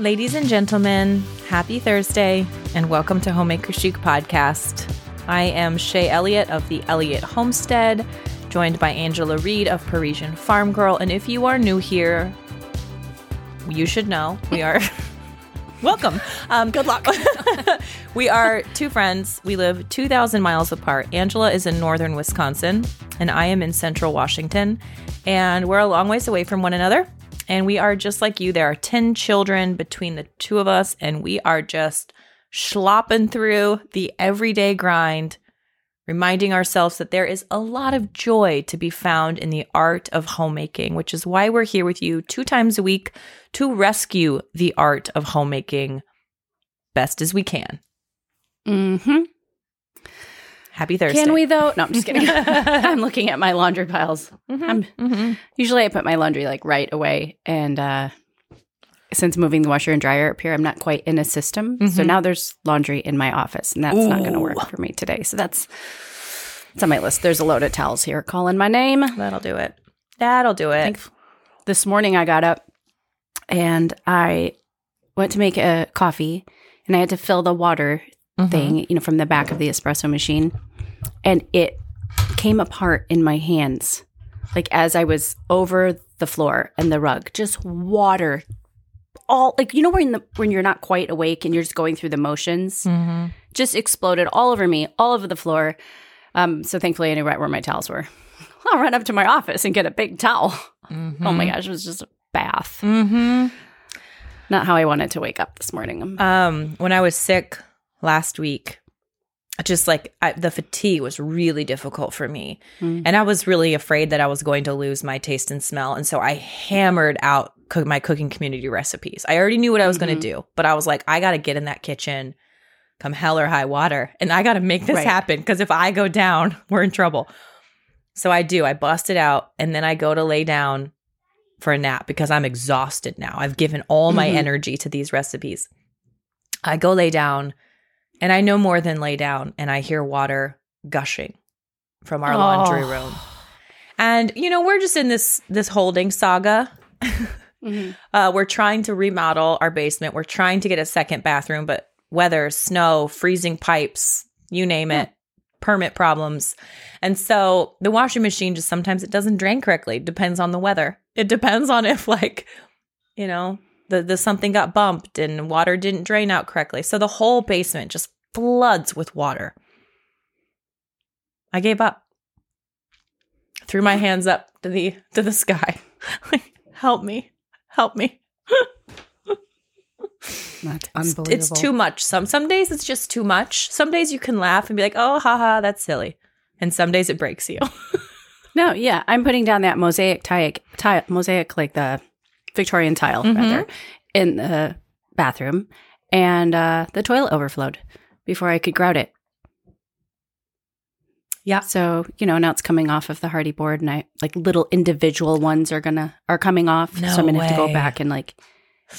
Ladies and gentlemen, happy Thursday and welcome to Homemaker Chic Podcast. I am Shay Elliott of the Elliott Homestead, joined by Angela Reed of Parisienne Farm Girl. And if you are new here, you should know we are welcome. Um, Good luck. we are two friends. We live 2,000 miles apart. Angela is in northern Wisconsin, and I am in central Washington. And we're a long ways away from one another. And we are just like you. There are 10 children between the two of us, and we are just slopping through the everyday grind, reminding ourselves that there is a lot of joy to be found in the art of homemaking, which is why we're here with you two times a week to rescue the art of homemaking best as we can. mm-hmm. Happy Thursday. Can we though? No, I'm just kidding. I'm looking at my laundry piles. I'm Mhm. usually I put my laundry like right away, and uh since moving the washer and dryer up here, I'm not quite in a system. So Mhm. now there's laundry in my office, and that's not going to work for me today. So that's it's on my list. There's a load of towels here calling my name. That'll do it. That'll do it. this morning I got up and I went to make a coffee and I had to fill the water Mhm. thing, you know, from the back of the espresso machine. And it came apart in my hands. Like as I was over the floor and the rug, just water all like you know when the when you're not quite awake and you're just going through the motions, Mhm. just exploded all over me, all over the floor. Um, so thankfully I knew right where my towels were. I'll run up to my office and get a big towel. Oh my gosh, it was just a bath. Mm-hmm. Not how I wanted to wake up this morning. Um, when I was sick last week, just like I, the fatigue was really difficult for me, Mm. and I was really afraid that I was going to lose my taste and smell, and so I hammered out cook, my cooking community recipes. I already knew what I was going Mhm. to do, but I was like, I got to get in that kitchen, come hell or high water, and I got to make this Right. happen because if I go down, we're in trouble. So I do. I bust it out, and then I go to lay down for a nap because I'm exhausted now. I've given all my Mhm. energy to these recipes. I go lay down, and I no more than lay down, and I hear water gushing from our laundry Oh. room. And you know, we're just in this this holding saga. Mhm. Uh, we're trying to remodel our basement. We're trying to get a second bathroom, but weather, snow, freezing pipes, you name it, permit problems. And so the washing machine just sometimes it doesn't drain correctly. Depends on the weather. It depends on if like, you know, the, the something got bumped and water didn't drain out correctly. So the whole basement just floods with water. I gave up. Threw my hands up to the to the sky. like, help me. Help me. That's It's- unbelievable. It's too much. Some some days it's just too much. Some days you can laugh and be like, "Oh, haha, that's silly." And some days it breaks you. No, yeah, I'm putting down that mosaic tile, tile mosaic like the Victorian tile Mhm. rather in the bathroom, and uh, the toilet overflowed before I could grout it. Yeah. So you know now it's coming off of the Hardie board, and I like little individual ones are gonna are coming off. No so I'm gonna have to go back and like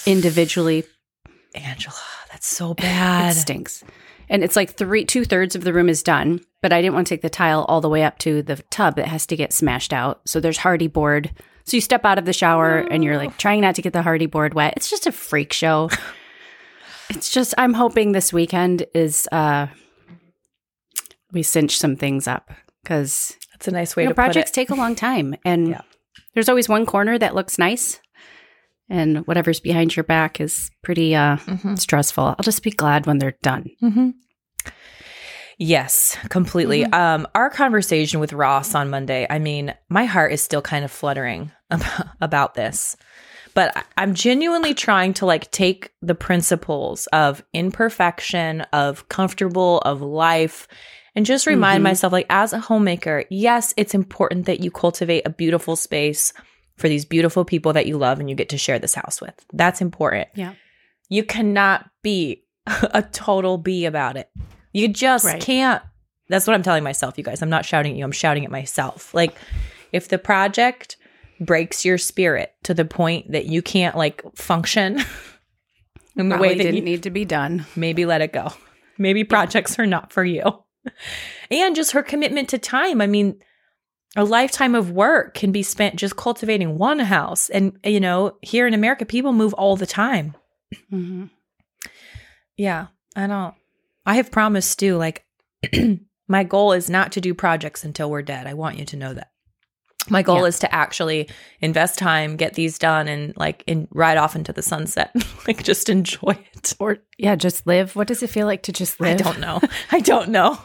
individually Angela, that's so bad. It stinks. And it's like three, two thirds of the room is done, but I didn't want to take the tile all the way up to the tub It has to get smashed out. So there's Hardie board. So you step out of the shower and you're like trying not to get the Hardie board wet. It's just a freak show. it's just, I'm hoping this weekend is, uh, we cinch some things up because That's a nice way you know, to projects take a long time. And Yeah. there's always one corner that looks nice. And whatever's behind your back is pretty, uh, Mhm. stressful. I'll just be glad when they're done. Mm-hmm. Yes, completely. Mm-hmm. Um, our conversation with Ross on Monday, I mean, my heart is still kind of fluttering about, about this. But I'm genuinely trying to like take the principles of imperfection, of comfortable, of life, and just remind Mhm. myself like as a homemaker, yes, it's important that you cultivate a beautiful space for these beautiful people that you love and you get to share this house with. That's important. Yeah. You cannot be a total bee about it. You just Right. can't. That's what I'm telling myself, you guys. I'm not shouting at you, I'm shouting at myself. Like, if the project breaks your spirit to the point that you can't like function in the way that didn't you need to be done. maybe let it go. Maybe projects are not for you. And just her commitment to time. I mean, a lifetime of work can be spent just cultivating one house. And, you know, here in America, people move all the time. hmm Yeah, I don't. I have promised Stu, like, my goal is not to do projects until we're dead. I want you to know that. My goal Yeah. is to actually invest time, get these done, and like in, ride off into the sunset. like, just enjoy it. Or yeah, just live. What does it feel like to just live? I don't know. I don't know.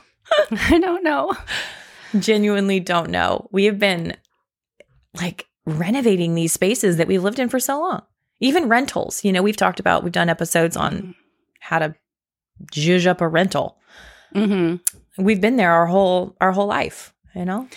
I don't know. Genuinely don't know. We have been like renovating these spaces that we've lived in for so long. Even rentals. You know, we've talked about, we've done episodes on mm-hmm. how to zhuzh up a rental. hmm We've been there our whole our whole life, you know?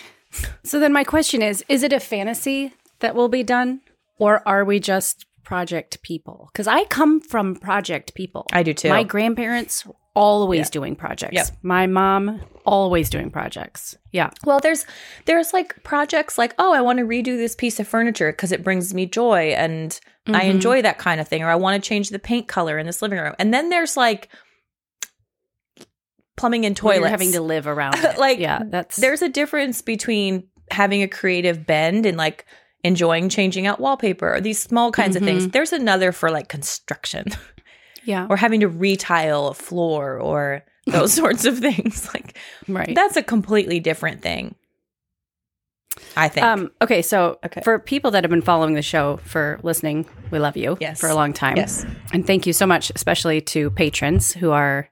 So then my question is: Is it a fantasy that will be done, or are we just project people? Because I come from project people. I do too. My grandparents always Yeah. doing projects. Yep. My mom always doing projects. Yeah. Well, there's there's like projects like, oh, I want to redo this piece of furniture because it brings me joy and I Mhm. enjoy that kind of thing, or I want to change the paint color in this living room. And then there's like plumbing and toilets. You're having to live around. it. Like, yeah, that's there's a difference between having a creative bend and like enjoying changing out wallpaper or these small kinds of things. Mhm. There's another for like construction yeah or having to retile a floor or those sorts of things. Like right. that's a completely different thing. I think. Um, okay, so Okay. for people that have been following the show for listening, we love you Yes. for a long time. yes. And thank you so much, especially to patrons who are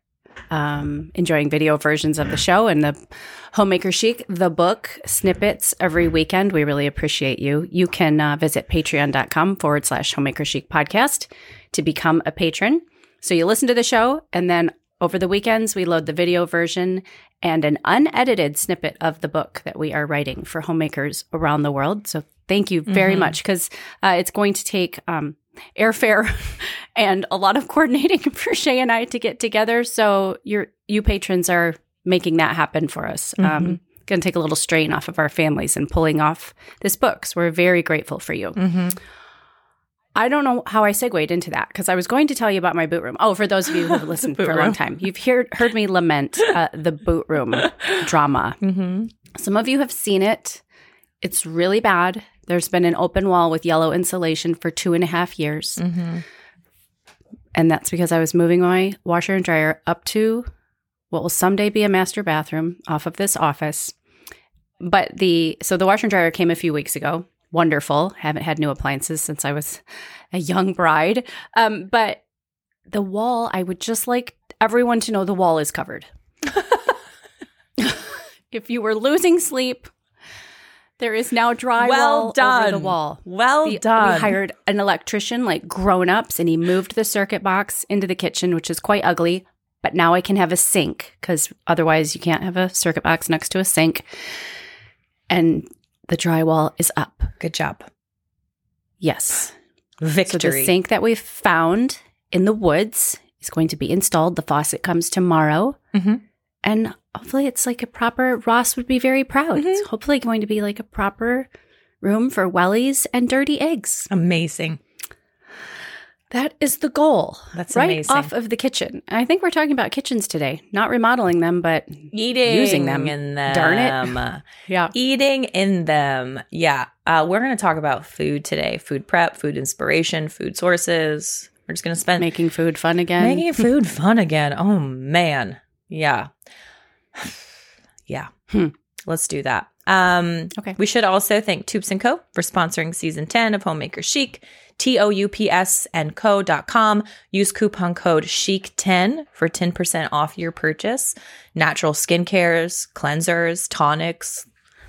um, enjoying video versions of the show and the Homemaker Chic, the book snippets every weekend. We really appreciate you. You can uh, visit patreon.com forward slash Homemaker Chic podcast to become a patron. So you listen to the show, and then over the weekends, we load the video version and an unedited snippet of the book that we are writing for homemakers around the world. So thank you very Mhm. much because uh, it's going to take um, airfare and a lot of coordinating for Shay and I to get together. So your you patrons are making that happen for us. Um, Mhm. going to take a little strain off of our families and pulling off this book. So we're very grateful for you. Mm-hmm. I don't know how I segued into that because I was going to tell you about my boot room. Oh, for those of you who have listened for a long time, you've heard heard me lament uh, the boot room drama. Mm-hmm. Some of you have seen it. It's really bad. There's been an open wall with yellow insulation for two and a half years. Mm-hmm. And that's because I was moving my washer and dryer up to what will someday be a master bathroom off of this office. But the so the washer and dryer came a few weeks ago. Wonderful. Haven't had new appliances since I was a young bride. Um, but the wall, I would just like everyone to know the wall is covered. if you were losing sleep, there is now drywall Well over done. the wall. Well The- done. We hired an electrician, like grown ups, and he moved the circuit box into the kitchen, which is quite ugly. But now I can have a sink because otherwise you can't have a circuit box next to a sink. And the drywall is up. Good job. Yes. Victory. So the sink that we found in the woods is going to be installed. The faucet comes tomorrow. Mhm. And hopefully it's like a proper, Ross would be very proud. Mhm. It's hopefully going to be like a proper room for wellies and dirty eggs. Amazing. That is the goal. That's right amazing. off of the kitchen. I think we're talking about kitchens today, not remodeling them, but Eating Using them. in them. Darn it. yeah. Eating in them. Yeah. Uh, we're going to talk about food today food prep, food inspiration, food sources. We're just going to spend Making food fun again. making food fun again. Oh, man. Yeah. Yeah. Hmm. Let's do that. Um, Okay. We should also thank Toups & Co. for sponsoring season 10 of Homemaker Chic. T-O-U-P-S and co.com. Use coupon code CHIC10 for 10% off your purchase. Natural skincares, cleansers, tonics,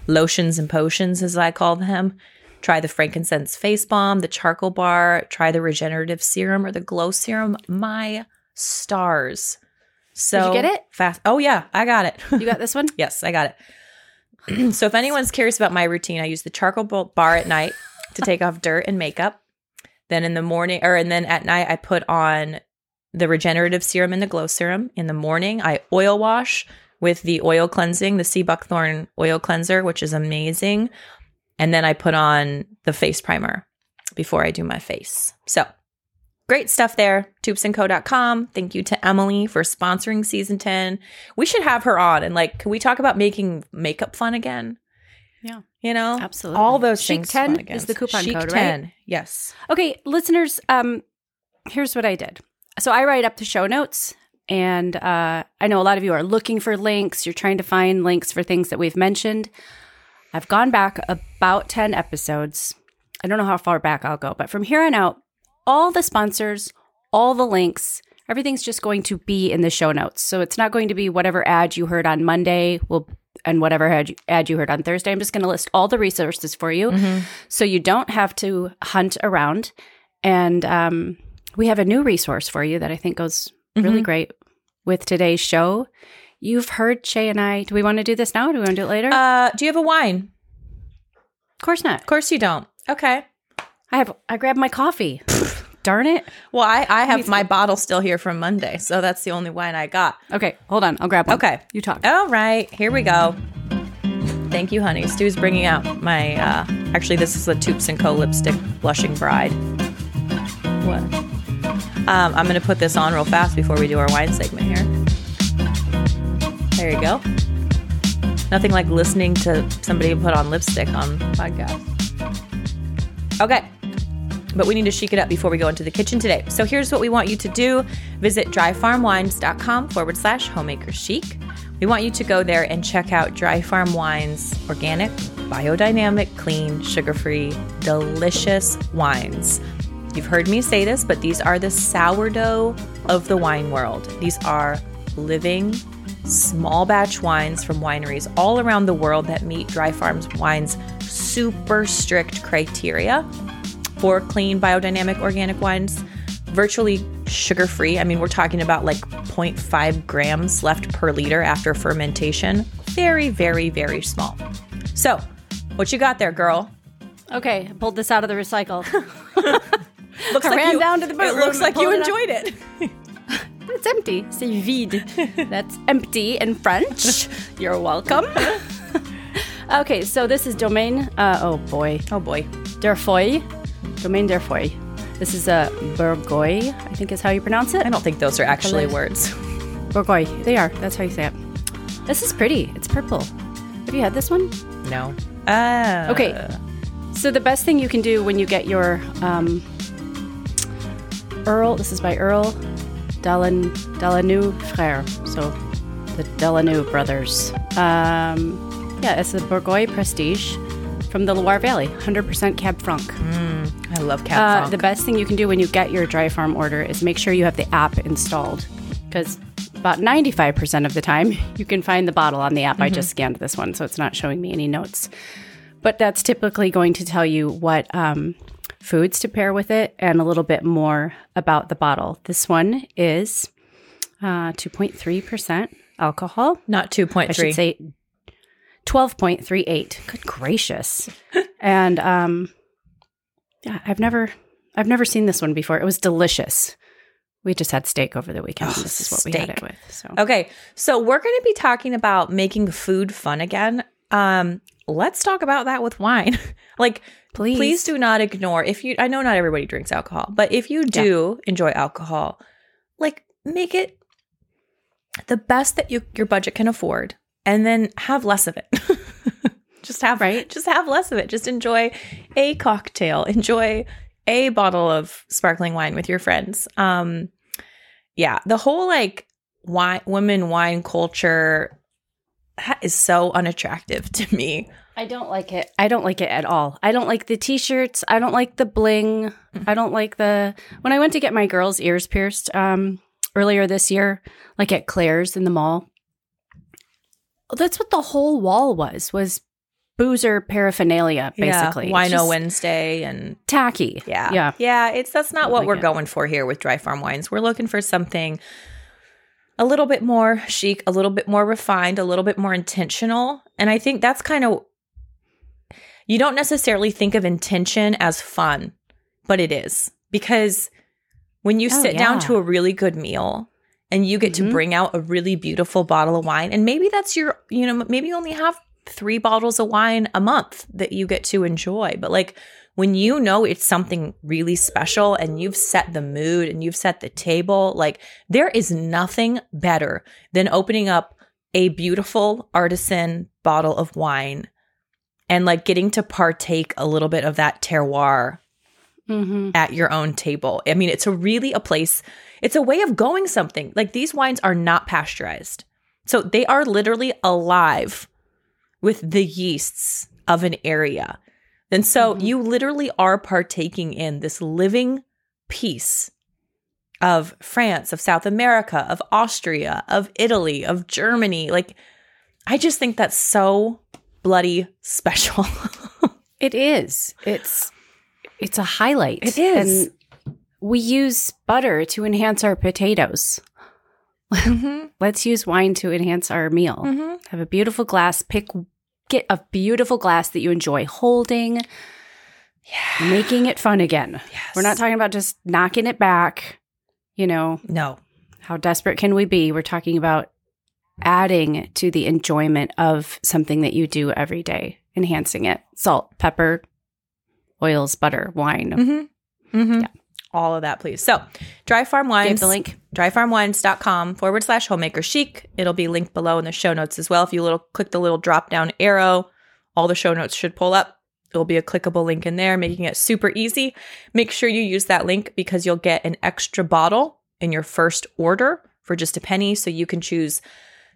lotions and potions, as I call them. Try the frankincense face balm, the charcoal bar, try the regenerative serum or the glow serum. My stars. So you get it? Fast. Oh yeah, I got it. You got this one? Yes, I got it. so if anyone's curious about my routine, I use the charcoal bar at night to take off dirt and makeup. Then in the morning, or and then at night, I put on the regenerative serum and the glow serum. In the morning, I oil wash with the oil cleansing, the sea buckthorn oil cleanser, which is amazing. And then I put on the face primer before I do my face. So great stuff there. Toupsandco.com. Thank you to Emily for sponsoring season 10. We should have her on and like, can we talk about making makeup fun again? Yeah. You know? Absolutely. All those Chic things. 10 is the coupon Chic code, 10. right? Yes. Okay, listeners, um, here's what I did. so I write up the show notes, and uh, I know a lot of you are looking for links. You're trying to find links for things that we've mentioned. I've gone back about 10 episodes. I don't know how far back I'll go, but from here on out, all the sponsors, all the links, everything's just going to be in the show notes. So it's not going to be whatever ad you heard on Monday will and whatever ad you, ad you heard on Thursday. I'm just going to list all the resources for you, so you don't have to hunt around. And um, we have a new resource for you that I think goes really great with today's show. You've heard Shay and I. Do we want to do this now? Or do we want to do it later? Uh, do you have a wine? of course not. Of course you don't. Okay. I have. I grabbed my coffee. Darn it. Well, I, I have my bottle still here from Monday, so that's the only wine I got. Okay, hold on. I'll grab one. Okay. you talk. All right, here we go. Thank you, honey. Stu's bringing out my. Uh, actually, this is the Toups and Co. lipstick blushing bride. What? Um, I'm going to put this on real fast before we do our wine segment here. There you go. Nothing like listening to somebody put on lipstick on podcast. Okay. But we need to chic it up before we go into the kitchen today. So here's what we want you to do visit dryfarmwines.com forward slash homemaker chic. We want you to go there and check out Dry Farm Wines organic, biodynamic, clean, sugar free, delicious wines. You've heard me say this, but these are the sourdough of the wine world. These are living, small batch wines from wineries all around the world that meet Dry Farms Wines' super strict criteria for clean biodynamic organic wines virtually sugar free i mean we're talking about like 0.5 grams left per liter after fermentation very very very small so what you got there girl Okay, I pulled this out of the recycle. looks I ran down to the boot it looks like you pulled it enjoyed it it's empty. C'est vide. That's empty in French. You're welcome. okay, so this is Domaine. Uh, oh boy, oh boy Derfoy. Domaine Derfoy. This is a Bourgogne, I think is how you pronounce it. i don't think those are actually Hello. words Bourgogne. They are. That's how you say it. This is pretty. It's purple. Have you had this one? no uh, Okay. So the best thing you can do when you get your um, Earl, this is by Earl Delan, Frère. So the Delanoux brothers. Um, yeah, it's a Bourgogne Prestige from the Loire Valley, 100% Cab Franc. i love cat Uh, Franc. the best thing you can do when you get your dry farm order is make sure you have the app installed because about 95% of the time you can find the bottle on the app. I just scanned this one, so it's not showing me any notes. But that's typically going to tell you what um, foods to pair with it and a little bit more about the bottle. This one is uh, 2.3% alcohol. not 2.3 I should say 12.38. Good gracious. and um yeah, I've never I've never seen this one before. It was delicious. We just had steak over the weekend. Oh, this is what we had it with. So Okay, so we're going to be talking about making food fun again. Um, let's talk about that with wine. like, Please. please do not ignore if you. I know not everybody drinks alcohol, but if you do enjoy alcohol, like make it the best that you, your budget can afford, and then have less of it. just have Right. Just have less of it. Just enjoy a cocktail. Enjoy a bottle of sparkling wine with your friends. Um, yeah, the whole like wine, women wine culture that is so unattractive to me. I don't like it. I don't like it at all. I don't like the t-shirts. I don't like the bling. I don't like the when I went to get my girls' ears pierced um earlier this year, like at Claire's in the mall. That's what the whole wall was was boozer paraphernalia basically. yeah, Wino just Wednesday and tacky. yeah, Yeah. yeah. It's that's not what like we're it. going for here with Dry Farm Wines. We're looking for something a little bit more chic, a little bit more refined, a little bit more intentional, and I think that's kind of you don't necessarily think of intention as fun, but it is because when you Oh, sit down to a really good meal and you get Mhm. to bring out a really beautiful bottle of wine and maybe that's your you know maybe you only have 3 bottles of wine a month that you get to enjoy but like when you know it's something really special and you've set the mood and you've set the table like there is nothing better than opening up a beautiful artisan bottle of wine and like getting to partake a little bit of that terroir Mm-hmm. at your own table. I mean, it's a really a place, it's a way of going something. Like these wines are not pasteurized. So they are literally alive with the yeasts of an area. And so Mhm. you literally are partaking in this living piece of France, of South America, of Austria, of Italy, of Germany. Like, I just think that's so bloody special. It is. It's it's a highlight. It is. And we use butter to enhance our potatoes. mm-hmm. Let's use wine to enhance our meal. Mm-hmm. Have a beautiful glass. Pick get a beautiful glass that you enjoy holding, Yeah. making it fun again. Yes. We're not talking about just knocking it back. You know, No. how desperate can we be? We're talking about adding to the enjoyment of something that you do every day, enhancing it. Salt, pepper, oils, butter, wine. Mm-hmm. Mm-hmm. Yeah. All of that, please. So, Dry Farm Wines. Give the link. dryfarmwines.com forward slash homemaker chic. It'll be linked below in the show notes as well. If you little click the little drop down arrow, all the show notes should pull up. There'll be a clickable link in there, making it super easy. Make sure you use that link because you'll get an extra bottle in your first order for just a penny. So you can choose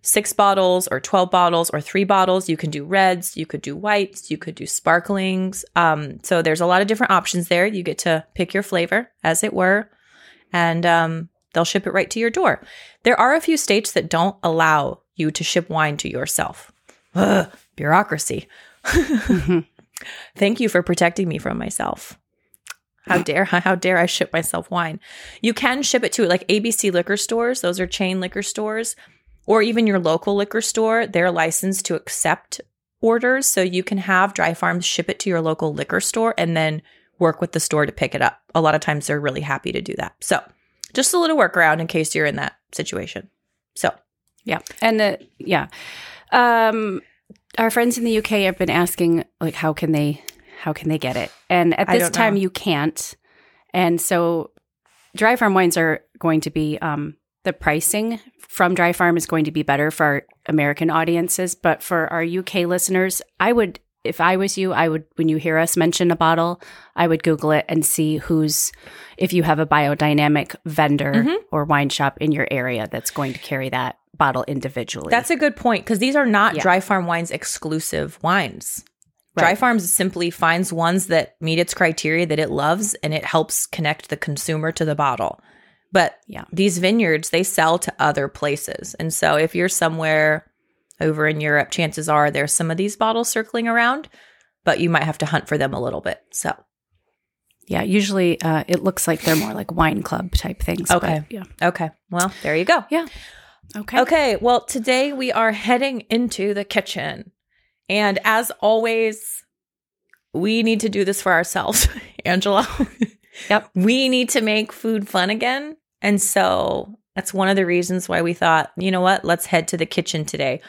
six bottles or 12 bottles or three bottles. You can do reds, you could do whites, you could do sparklings. Um, so there's a lot of different options there. You get to pick your flavor, as it were, and um, they'll ship it right to your door. There are a few states that don't allow you to ship wine to yourself. Ugh, bureaucracy. Thank you for protecting me from myself. How dare how dare I ship myself wine? You can ship it to like ABC liquor stores. Those are chain liquor stores, or even your local liquor store. They're licensed to accept orders, so you can have Dry Farms ship it to your local liquor store and then work with the store to pick it up. A lot of times they're really happy to do that. So, just a little workaround in case you're in that situation. So, Yeah. And uh, yeah. Um our friends in the UK have been asking like how can they how can they get it? And at this time know. you can't. And so dry farm wines are going to be um the pricing from dry farm is going to be better for our American audiences, but for our UK listeners, I would if I was you, I would when you hear us mention a bottle, I would Google it and see who's if you have a biodynamic vendor Mhm. or wine shop in your area that's going to carry that bottle individually. That's a good point because these are not Yeah. Dry Farm Wines exclusive wines. Dry Right. Farms simply finds ones that meet its criteria that it loves and it helps connect the consumer to the bottle. But Yeah. these vineyards, they sell to other places. And so if you're somewhere over in Europe, chances are there's some of these bottles circling around, but you might have to hunt for them a little bit. So, Yeah, usually uh, it looks like they're more like wine club type things. but Okay. yeah. okay. Well, there you go. Yeah. Okay. Okay, well, today we are heading into the kitchen. And as always, we need to do this for ourselves, Angela. Yep. We need to make food fun again. And so that's one of the reasons why we thought, you know what, let's head to the kitchen today.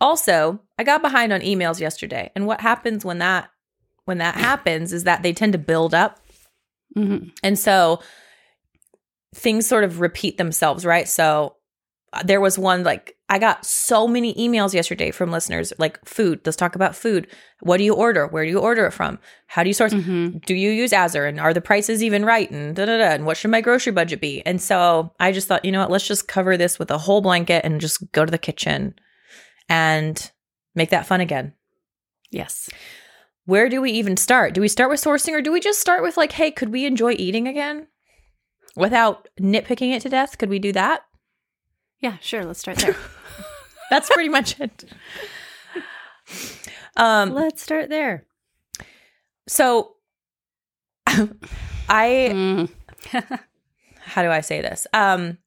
Also, I got behind on emails yesterday. And what happens when that when that happens is that they tend to build up Mhm. and so things sort of repeat themselves, right? So there was one like I got so many emails yesterday from listeners like food. Let's talk about food. What do you order? Where do you order it from? How do you source? Mhm. Do you use Azure? And are the prices even right? And da da da. And what should my grocery budget be? And so I just thought, you know what? Let's just cover this with a whole blanket and just go to the kitchen and make that fun again. Yes. Where do we even start? Do we start with sourcing or do we just start with like, hey, could we enjoy eating again without nitpicking it to death? Could we do that? Yeah, sure. Let's start there. That's pretty much it. Um, Let's start there. so I Mm. how do I say this? Um,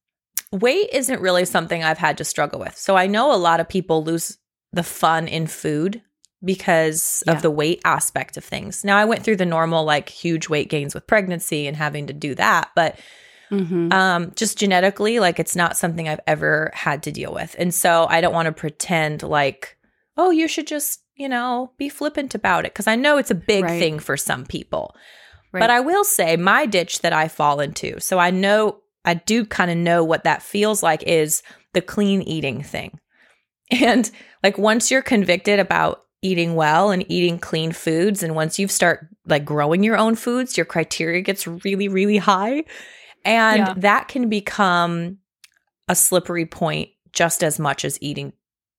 weight isn't really something I've had to struggle with. So I know a lot of people lose the fun in food because Yeah. of the weight aspect of things. Now I went through the normal like huge weight gains with pregnancy and having to do that, but Mhm. um just genetically like it's not something I've ever had to deal with. And so I don't want to pretend like oh you should just, you know, be flippant about it because I know it's a big Right. thing for some people. Right. But I will say my ditch that I fall into. So I know I do kind of know what that feels like is the clean eating thing. And like once you're convicted about eating well and eating clean foods and once you start like growing your own foods, your criteria gets really, really high. And Yeah. that can become a slippery point just as much as eating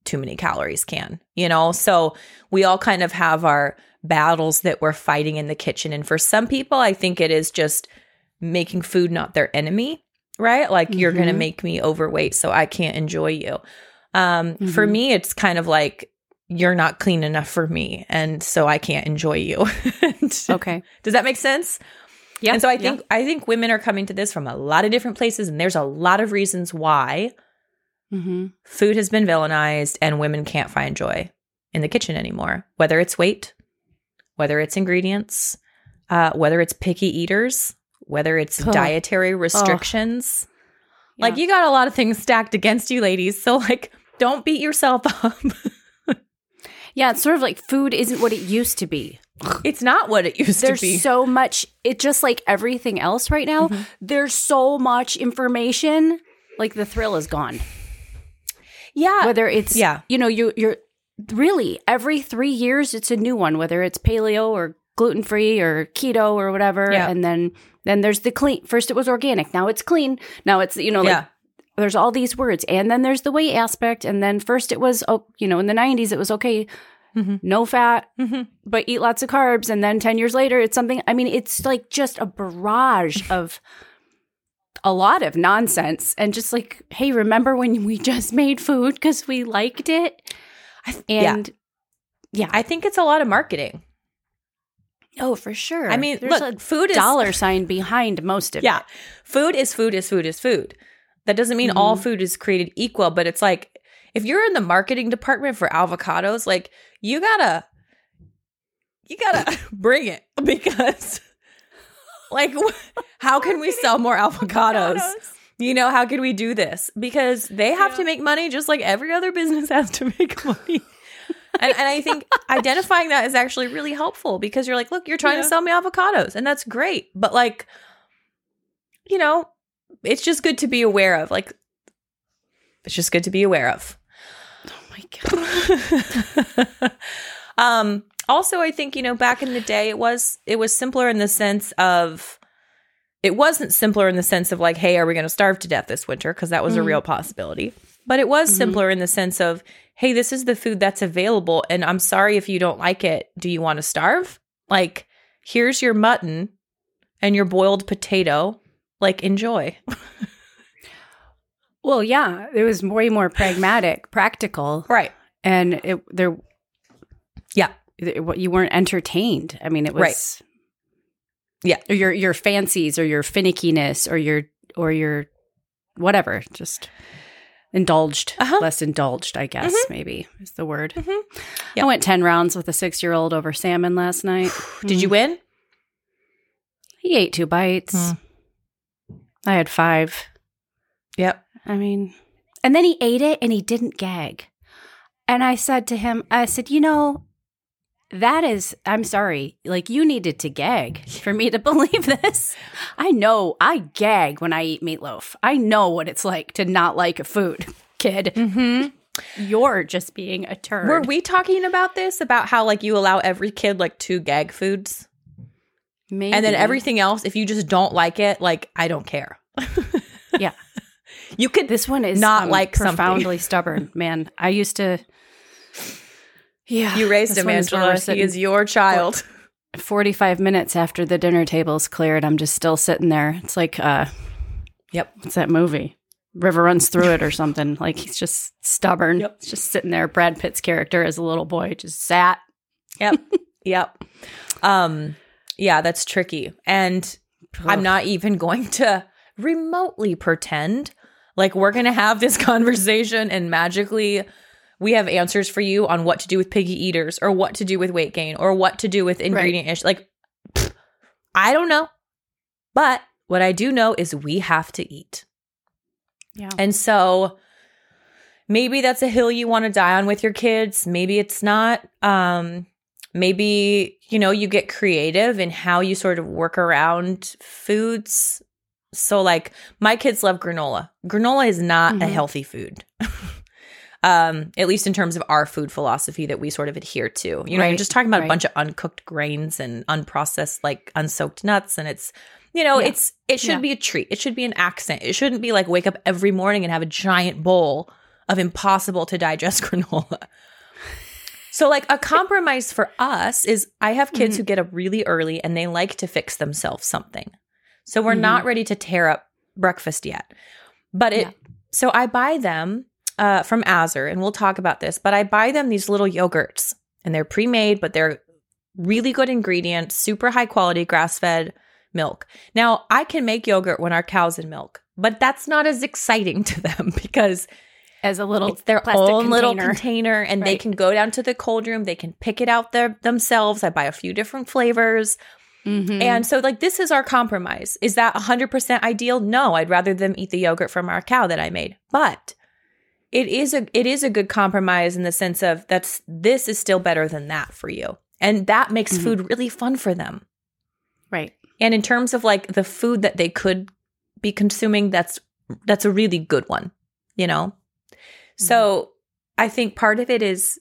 too many calories can, you know? So we all kind of have our battles that we're fighting in the kitchen. And for some people, I think it is just making food not their enemy, right? Like you're going to make me overweight so I can't enjoy you. Um, For Mhm. me, it's kind of like you're not clean enough for me. And so I can't enjoy you. Okay. Does that make sense? Yeah. And so I yeah. think I think women are coming to this from a lot of different places, and there's a lot of reasons why Mhm. food has been villainized and women can't find joy in the kitchen anymore. Whether it's weight, whether it's ingredients, uh, whether it's picky eaters, whether it's Ugh. dietary restrictions. Like Yeah. you got a lot of things stacked against you, ladies. So like, don't beat yourself up. Yeah, it's sort of like food isn't what it used to be. It's not what it used There's to be. There's so much, it just like everything else right now, Mm-hmm. there's so much information. Like the thrill is gone. yeah, Whether it's, yeah. you know, you, you're really every three years, it's a new one, whether it's paleo or gluten free or keto or whatever. Yeah. And then, then there's the clean. First it was organic. Now it's clean. Now it's, you know, like yeah, there's all these words and then there's the weight aspect and then first it was oh you know in the 90s it was okay Mhm. no fat Mhm. but eat lots of carbs and then 10 years later it's something i mean it's like just a barrage of a lot of nonsense and just like hey remember when we just made food because we liked it th- yeah. and yeah, I think it's a lot of marketing. oh for sure I mean, there's look, a food is dollar sign behind most of Yeah. it Yeah. Food is food is food is food. That doesn't mean all Mhm. food is created equal, but it's like if you're in the marketing department for avocados, like you gotta you gotta bring it because like how can we sell more avocados? You know, how can we do this? Because they have to make money just like every other business has to make money. and, and I think identifying that is actually really helpful because you're like, look, you're trying Yeah. to sell me avocados, and that's great. But like, you know, it's just good to be aware of. Like, it's just good to be aware of. God um also i think you know back in the day it was it was simpler in the sense of it wasn't simpler in the sense of like hey are we going to starve to death this winter? Because that was a Mhm. real possibility. But it was Mhm. simpler in the sense of hey this is the food that's available and i'm sorry if you don't like it. Do you want to starve? Like here's your mutton and your boiled potato. Like enjoy well yeah it was way more pragmatic practical right and it there Yeah. it, you weren't entertained i mean it was Right. Yeah. or your your fancies or your finickiness or your or your whatever just indulged Uh-huh. less indulged i guess Mhm. maybe is the word Mhm. Yeah. i went 10 rounds with a six year old over salmon last night did you Mm. win he ate two bites Hmm. i had five yep I mean, and then he ate it and he didn't gag. And I said to him, I said, you know, that is, I'm sorry, like you needed to gag for me to believe this. I know I gag when I eat meatloaf. I know what it's like to not like a food, kid. mm-hmm You're just being a turd. Were we talking about this about how like you allow every kid like two gag foods Maybe. and then everything else if you just don't like it like I don't care. Yeah. You could This one is not um, like profoundly stubborn, man. I used to. Yeah, you raised him one is where Angela. He is your child. 45 minutes after the dinner table's cleared, I'm just still sitting there. It's like, uh, Yep. what's that movie? River runs through it or something. Like he's just stubborn. Yep. Just sitting there. Brad Pitt's character as a little boy just sat. Yep. yep. Um yeah, that's tricky. And I'm not even going to remotely pretend like we're going to have this conversation and magically we have answers for you on what to do with piggy eaters or what to do with weight gain or what to do with ingredient ish. Like, pfft, I don't know. But what I do know is we have to eat. Yeah. And so maybe that's a hill you want to die on with your kids. Maybe it's not. Um, maybe, you know, you get creative in how you sort of work around foods. So, like, my kids love granola. Granola is not a Mhm. healthy food. Um, at least in terms of our food philosophy that we sort of adhere to. You know, you're Right, just talking about a bunch of uncooked grains and unprocessed, like unsoaked nuts, and it's you know, Yeah. it's it should Yeah. be a treat. It should be an accent. It shouldn't be like wake up every morning and have a giant bowl of impossible to digest granola. So, like a compromise for us is I have kids who get up really early and they like to fix themselves something. So, we're Mhm. not ready to tear up breakfast yet. But it, Yeah. so I buy them uh, from Azure, and we'll talk about this, but I buy them these little yogurts and they're pre made, but they're really good ingredients, super high quality grass fed milk. Now, I can make yogurt when our cow's in milk, but that's not as exciting to them because As a little it's their plastic own little container. container and they can go down to the cold room they can pick it out there themselves i buy a few different flavors Mhm. and so like this is our compromise is that 100% ideal no i'd rather them eat the yogurt from our cow that i made but it is a it is a good compromise in the sense of that's this is still better than that for you and that makes Mhm. food really fun for them right. and in terms of like the food that they could be consuming, that's that's a really good one, you know? So I think part of it is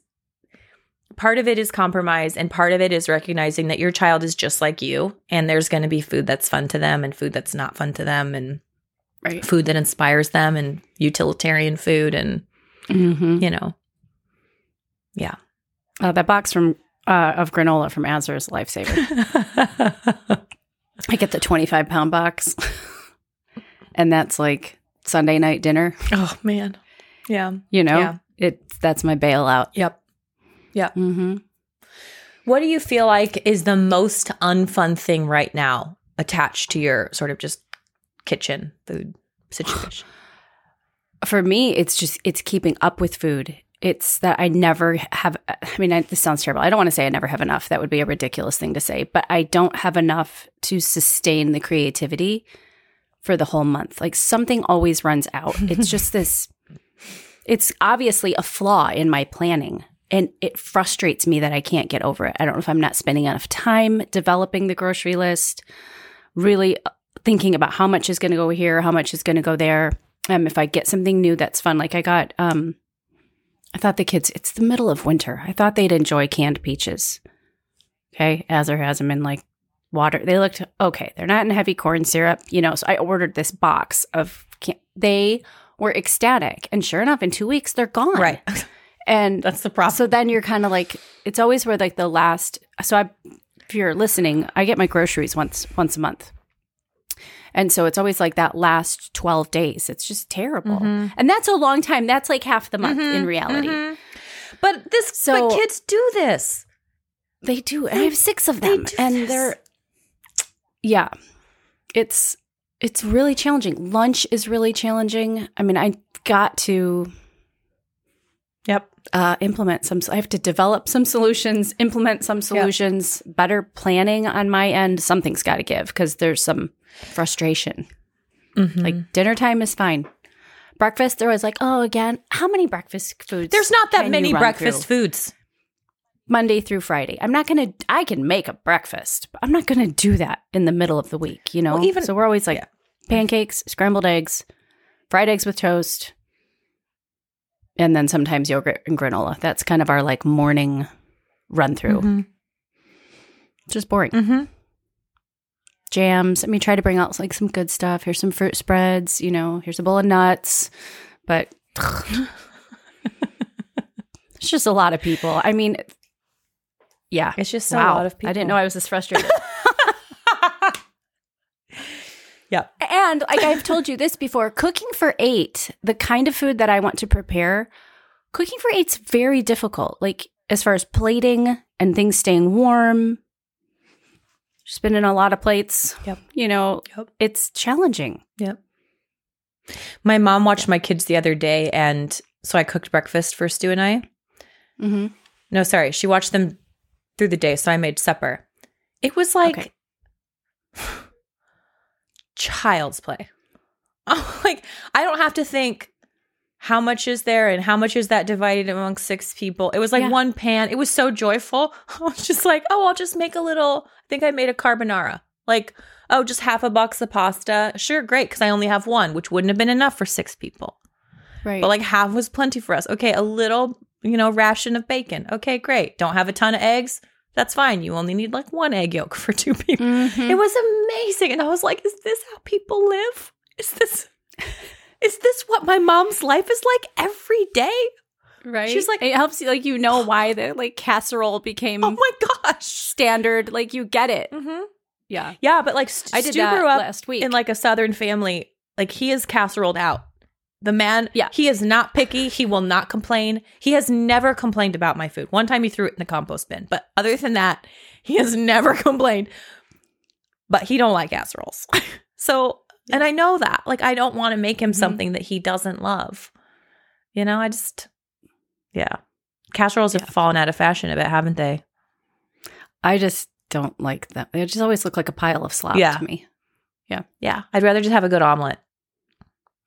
part of it is compromise and part of it is recognizing that your child is just like you and there's going to be food that's fun to them and food that's not fun to them and Right. food that inspires them and utilitarian food and Mm-hmm. you know. Yeah. Uh, that box from uh, of granola from Azure is a lifesaver. I get the 25 pound box, and that's like Sunday night dinner. oh man. Yeah. You know, Yeah. it that's my bailout. Yep. Mm-hmm. What do you feel like is the most unfun thing right now attached to your sort of just kitchen food situation? For me, it's just it's keeping up with food. It's that I never have. I mean, I, this sounds terrible. I don't want to say I never have enough. That would be a ridiculous thing to say. But I don't have enough to sustain the creativity for the whole month. Like something always runs out. It's just this. It's obviously a flaw in my planning. And it frustrates me that I can't get over it. I don't know if I'm not spending enough time developing the grocery list, really uh, thinking about how much is going to go here, how much is going to go there. Um, if I get something new that's fun, like I got, um, I thought the kids, it's the middle of winter. I thought they'd enjoy canned peaches. Okay. as Azure has them in like water. They looked okay. They're not in heavy corn syrup, you know. So I ordered this box of, can- they were ecstatic. And sure enough, in two weeks, they're gone. Right. And That's the problem. so then you're kind of like it's always where like the last so I if you're listening, I get my groceries once once a month. And so it's always like that last 12 days. It's just terrible. Mhm. And that's a long time. That's like half the month in Mhm, reality. mhm. But this So- but kids do this. They do. And I have 6 of They them do and this. they're yeah. It's it's really challenging. Lunch is really challenging. I mean, I got to Yep. Uh, implement some. I have to develop some solutions, implement some solutions, better planning on my end. Something's got to give because there's some frustration. Mm-hmm. Like dinner time is fine. Breakfast, they're always like, oh, again, how many breakfast foods? there's not that many breakfast through? foods. Monday through Friday. I'm not gonna. I can make a breakfast, but I'm not gonna do that in the middle of the week. You know. Well, even- so we're always like yeah. pancakes, scrambled eggs, fried eggs with toast, and then sometimes yogurt and granola. That's kind of our like morning run through. Mhm. Just boring. Mm-hmm. Jams. I mean, try to bring out like some good stuff. Here's some fruit spreads. You know, here's a bowl of nuts, but. It's just a lot of people. I mean, yeah. It's just wow. a lot of people. I didn't know I was this frustrated. Yeah. and like I've told you this before, cooking for eight, the kind of food that I want to prepare, cooking for eight's very difficult. Like as far as plating and things staying warm, spinning a lot of plates. Yep. You know, Yep. it's challenging. Yep. My mom watched my kids the other day, and so I cooked breakfast for Stu and I. Mm-hmm. No, sorry, she watched them through the day, so I made supper. It was like Okay. Child's play. Oh, like I don't have to think how much is there and how much is that divided among six people. It was like Yeah. one pan. It was so joyful. I was just like, oh, I'll just make a little. I think I made a carbonara. Like, oh, just half a box of pasta. Sure, great, because I only have one, which wouldn't have been enough for six people. Right. but like half was plenty for us. Okay, a little, you know, ration of bacon. Okay, great. Don't have a ton of eggs. That's fine. You only need like one egg yolk for two people. Mhm. It was amazing. And I was like, is this how people live? Is this is this what my mom's life is like every day? right. she's like- it helps you, like, you know why the like casserole became Oh my gosh. standard. Like, you get it. hmm Yeah. Yeah, but like St- I did Stu that grew up last week. in like a southern family. Like he is casseroled out. The man, Yeah. he is not picky. He will not complain. He has never complained about my food. One time he threw it in the compost bin, but other than that, he has never complained. But he don't like casseroles. so, and I know that. Like I don't want to make him Mhm. something that he doesn't love. You know, I just yeah. Casseroles have fallen out of fashion a bit, haven't they? I just don't like them. They just always look like a pile of slop Yeah. to me. Yeah. Yeah. I'd rather just have a good omelet.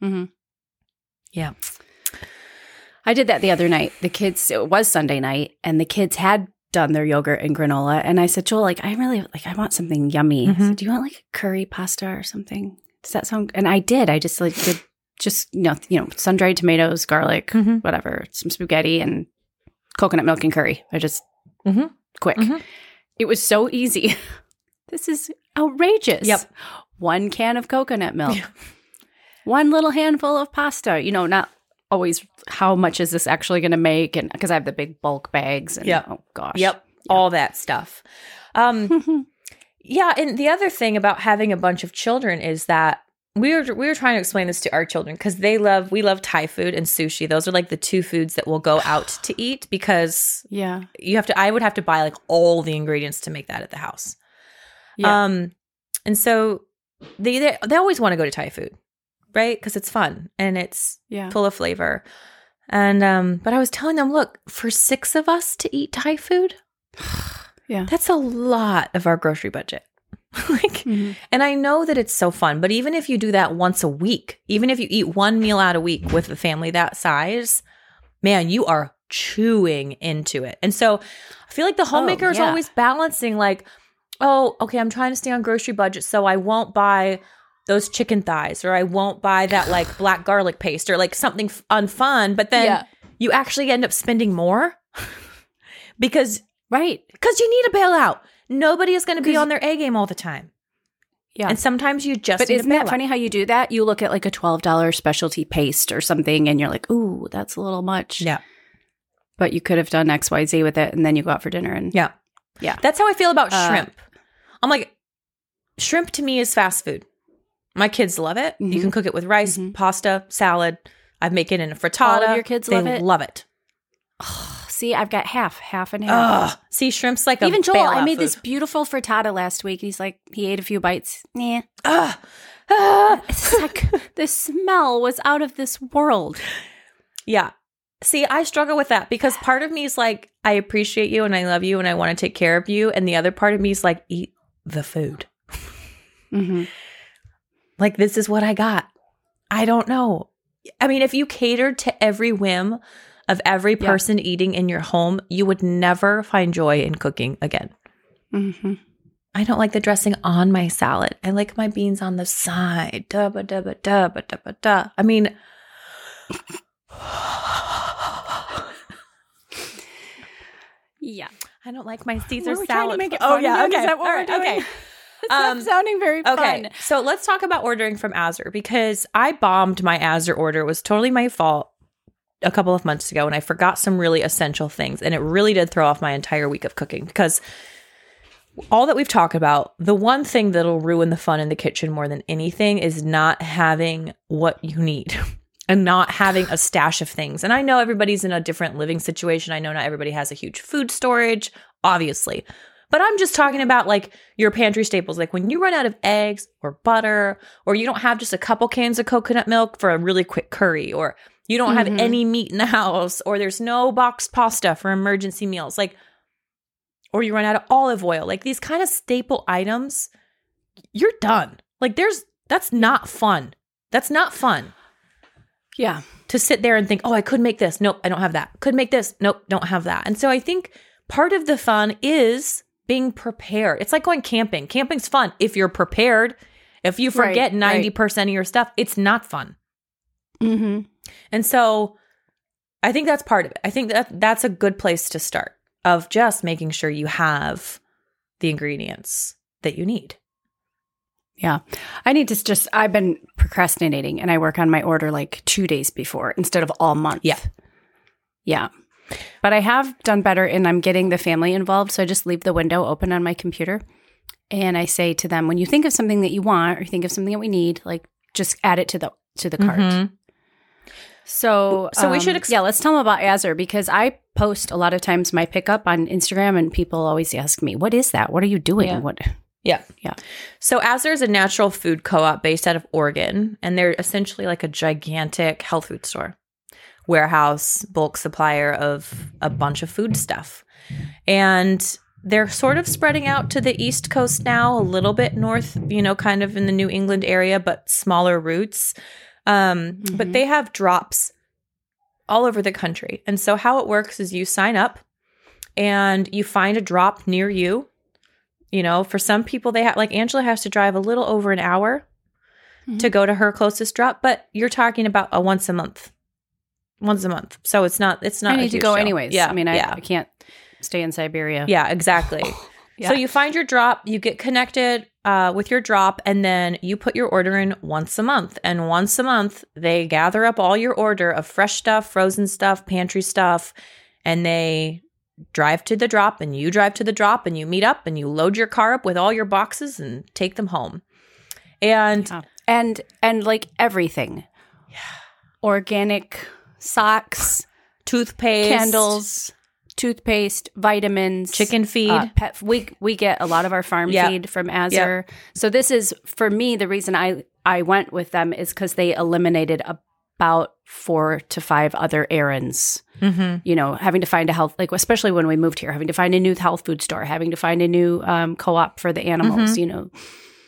Mm-hmm. Yeah. I did that the other night. The kids, it was Sunday night, and the kids had done their yogurt and granola. And I said, Joel, like, I really like, I want something yummy. I Mhm. said, Do you want like curry pasta or something? Does that sound? And I did. I just like did just you know, you know, sun dried tomatoes, garlic, Mhm. whatever, some spaghetti, and coconut milk and curry. I just Mhm. quick. Mhm. It was so easy. this is outrageous. Yep. One can of coconut milk. Yeah. One little handful of pasta. You know, not always how much is this actually going to make and because I have the big bulk bags and Yep. oh gosh. Yep. All that stuff. Um, yeah, and the other thing about having a bunch of children is that we were we were trying to explain this to our children because they love we love Thai food and sushi. Those are like the two foods that we'll go out to eat because yeah. you have to. I would have to buy like all the ingredients to make that at the house. Yeah. Um, and so they they, they always want to go to Thai food, right? Because it's fun and it's yeah. full of flavor. And um, but I was telling them, look, for six of us to eat Thai food, Yeah. that's a lot of our grocery budget. like, Mhm. and I know that it's so fun, but even if you do that once a week, even if you eat one meal out a week with a family that size, man, you are chewing into it. And so I feel like the homemaker is yeah. always balancing, like, oh, okay, I'm trying to stay on grocery budget, so I won't buy those chicken thighs or I won't buy that like black garlic paste or like something f- unfun, but then Yeah. you actually end up spending more because Right. because you need a bailout. Nobody is going to be on their A game all the time. Yeah. And sometimes you just but isn't that funny how you do that? You look at like a $12 specialty paste or something and you're like, ooh, that's a little much. Yeah. But you could have done XYZ with it and then you go out for dinner and Yeah. Yeah. That's how I feel about Uh, shrimp. I'm like, shrimp to me is fast food. My kids love it. You Mhm. can cook it with rice, Mhm. pasta, salad. I make it in a frittata. All of your kids they love it? Love it. see, I've got half, half and half. Ugh. See, shrimp's like a Even Joel, I made food. this beautiful frittata last week. He's like, he ate a few bites. Yeah. Ugh. Ah. It's like the smell was out of this world. Yeah. See, I struggle with that because part of me is like, I appreciate you and I love you and I want to take care of you. And the other part of me is like, eat the food. Mm-hmm. Like, this is what I got. I don't know. I mean, if you catered to every whim of every Yeah. person eating in your home, you would never find joy in cooking again. Mm-hmm. I don't like the dressing on my salad. I like my beans on the side. Da ba da ba da ba da ba da. I mean, Yeah. I don't like my Caesar Were we salad. trying to make it oh yeah, okay. Is that what All we're right, doing? Okay. Um, not sounding very fun. Okay, so let's talk about ordering from Azure because I bombed my Azure order. It was totally my fault a couple of months ago, and I forgot some really essential things, and it really did throw off my entire week of cooking because all that we've talked about, the one thing that'll ruin the fun in the kitchen more than anything is not having what you need. And not having a stash of things. And I know everybody's in a different living situation. I know not everybody has a huge food storage, obviously. But I'm just talking about like your pantry staples. Like when you run out of eggs or butter, or you don't have just a couple cans of coconut milk for a really quick curry, or you don't have Mhm. any meat in the house, or there's no boxed pasta for emergency meals, like, or you run out of olive oil, like these kind of staple items, you're done. Like there's, that's not fun. That's not fun yeah. to sit there and think, oh, I could make this. Nope, I don't have that. Could make this. Nope, don't have that. And so I think part of the fun is being prepared. It's like going camping. Camping's fun if you're prepared. If you forget right. 90% of your stuff, it's not fun. Mm-hmm. And so I think that's part of it. I think that that's a good place to start of just making sure you have the ingredients that you need. Yeah. I need to just, I've been procrastinating and I work on my order like two days before instead of all month. Yeah. Yeah. But I have done better and I'm getting the family involved. So I just leave the window open on my computer and I say to them, when you think of something that you want or you think of something that we need, like just add it to the to the cart. Mhm. So, So we should um, ex- yeah. Let's tell them about Azure because I post a lot of times my pickup on Instagram, and people always ask me, "What is that? What are you doing? Yeah. What?" Yeah. Yeah. So Azure is a natural food co-op based out of Oregon, and they're essentially like a gigantic health food store, warehouse, bulk supplier of a bunch of food stuff. And they're sort of spreading out to the East Coast now, a little bit north, you know, kind of in the New England area, but smaller routes. Um, But Mhm. they have drops all over the country. And so how it works is you sign up and you find a drop near you. You know, for some people, they have like Angela has to drive a little over an hour to go to her closest drop, but you're talking about a once a month, once a month. So it's not, it's not. I need to go deal. anyways. Yeah. I mean, I, yeah. I can't stay in Siberia. Yeah, exactly. Yeah. So you find your drop, you get connected uh, with your drop, and then you put your order in once a month. And once a month, they gather up all your order of fresh stuff, frozen stuff, pantry stuff, and they drive to the drop, and you drive to the drop, and you meet up, and you load your car up with all your boxes and take them home. And Yeah. and and like everything, organic socks, toothpaste, candles, toothpaste, vitamins, chicken feed. uh, pet. We we get a lot of our farm Yep. feed from Azure. So this is for me the reason I I went with them is because they eliminated about four to five other errands. mm-hmm. You know, having to find a health like especially when we moved here, having to find a new health food store, having to find a new um, co-op for the animals. You know,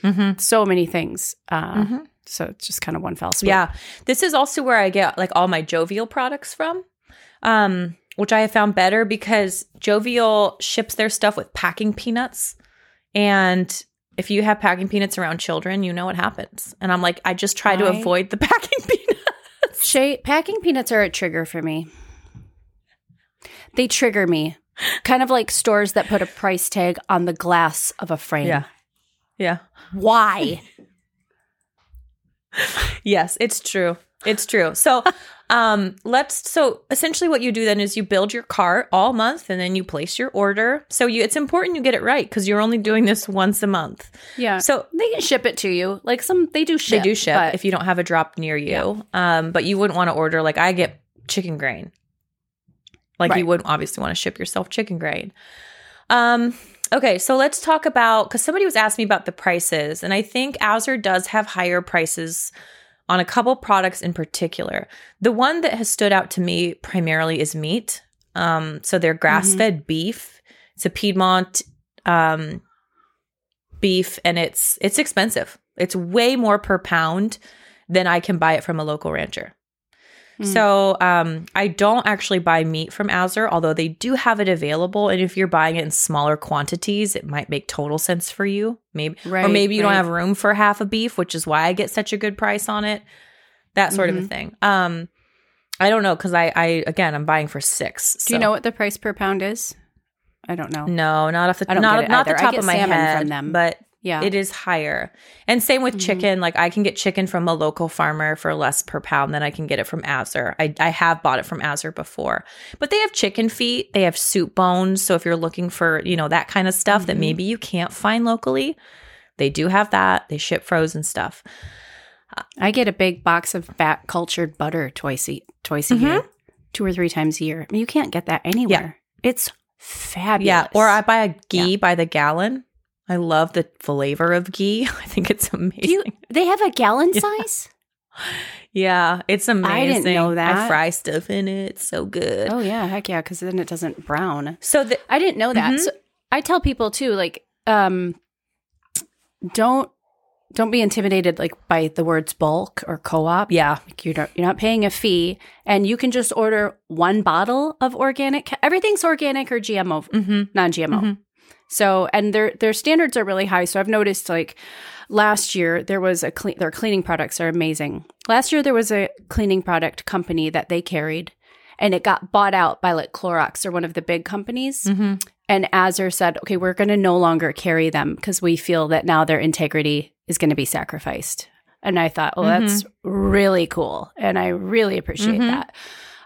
Mm-hmm. so many things. Uh, Mhm. So it's just kind of one fell swoop. Yeah. This is also where I get like all my Jovial products from. Um, which I have found better because Jovial ships their stuff with packing peanuts. And if you have packing peanuts around children, you know what happens. And I'm like, I just try to avoid the packing peanuts. Shay, packing peanuts are a trigger for me. They trigger me. Kind of like stores that put a price tag on the glass of a frame. Yeah. Why? Yes, it's true. It's true. So, um, let's. So, essentially, what you do then is you build your cart all month, and then you place your order. So, you it's important you get it right because you're only doing this once a month. Yeah. So, they can ship it to you. Like some they do ship. they do ship but- if you don't have a drop near you. Um, but you wouldn't want to order like I get chicken grain. Like you wouldn't obviously want to ship yourself chicken grain. Um, okay, so let's talk about because somebody was asking me about the prices, and I think Azure does have higher prices on a couple products in particular. The one that has stood out to me primarily is meat. Um, so they're grass fed beef. It's a Piedmont um, beef, and it's it's expensive. It's way more per pound than I can buy it from a local rancher. Mm. So um, I don't actually buy meat from Azure, although they do have it available. And if you're buying it in smaller quantities, it might make total sense for you. Maybe, right, or maybe you don't have room for half a beef, which is why I get such a good price on it. That sort of a Mhm. thing. Um, I don't know because I, I again, I'm buying for six. Do you know what the price per pound is? I don't know. No, not off the I don't not not the top get of my head from them. but Yeah. it is higher. And same with Mhm. chicken. Like I can get chicken from a local farmer for less per pound than I can get it from Azure. I, I have bought it from Azure before. But they have chicken feet, they have soup bones. So if you're looking for, you know, that kind of stuff that Mhm. maybe you can't find locally, they do have that. They ship frozen stuff. I get a big box of fat cultured butter twice a twice a Mhm. year, two or three times a year. I mean, you can't get that anywhere. Yeah. It's fabulous. Yeah. Or I buy a ghee Yeah. by the gallon. I love the flavor of ghee. I think it's amazing. Do you, they have a gallon Yeah. size? yeah, it's amazing. I didn't know I that. fry stuff in it. It's so good. Oh yeah, heck yeah, because then it doesn't brown. So the, I didn't know that. Mhm. So I tell people too, like, um, don't don't be intimidated like by the words bulk or co-op. yeah, Like you're not, you're not paying a fee, and you can just order one bottle of organic. Everything's organic or GMO, mm-hmm. non-GMO. Mhm. So, and their their standards are really high. So I've noticed like last year there was a clean their cleaning products are amazing. Last year there was a cleaning product company that they carried and it got bought out by like Clorox or one of the big companies. Mm-hmm. And Azure said, "Okay, we're going to no longer carry them because we feel that now their integrity is going to be sacrificed." And I thought, "Oh, that's really cool." And I really appreciate Mhm. that.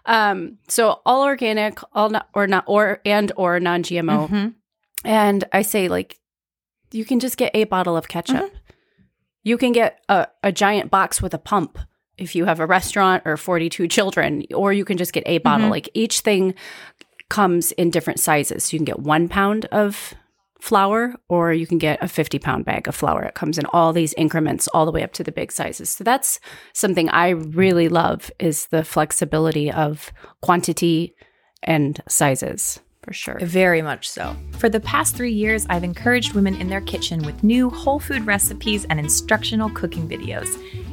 Um, so all organic, all not, or not or and or non-GMO. And I say, like, you can just get a bottle of ketchup. Mhm. You can get a, a giant box with a pump if you have a restaurant or 42 children, or you can just get a bottle. Mhm. Like, each thing comes in different sizes. So you can get one pound of flour, or you can get a 50 pound bag of flour. It comes in all these increments, all the way up to the big sizes. So that's something I really love is the flexibility of quantity and sizes for sure. Very much so. For the past three years, I've encouraged women in their kitchen with new whole food recipes and instructional cooking videos.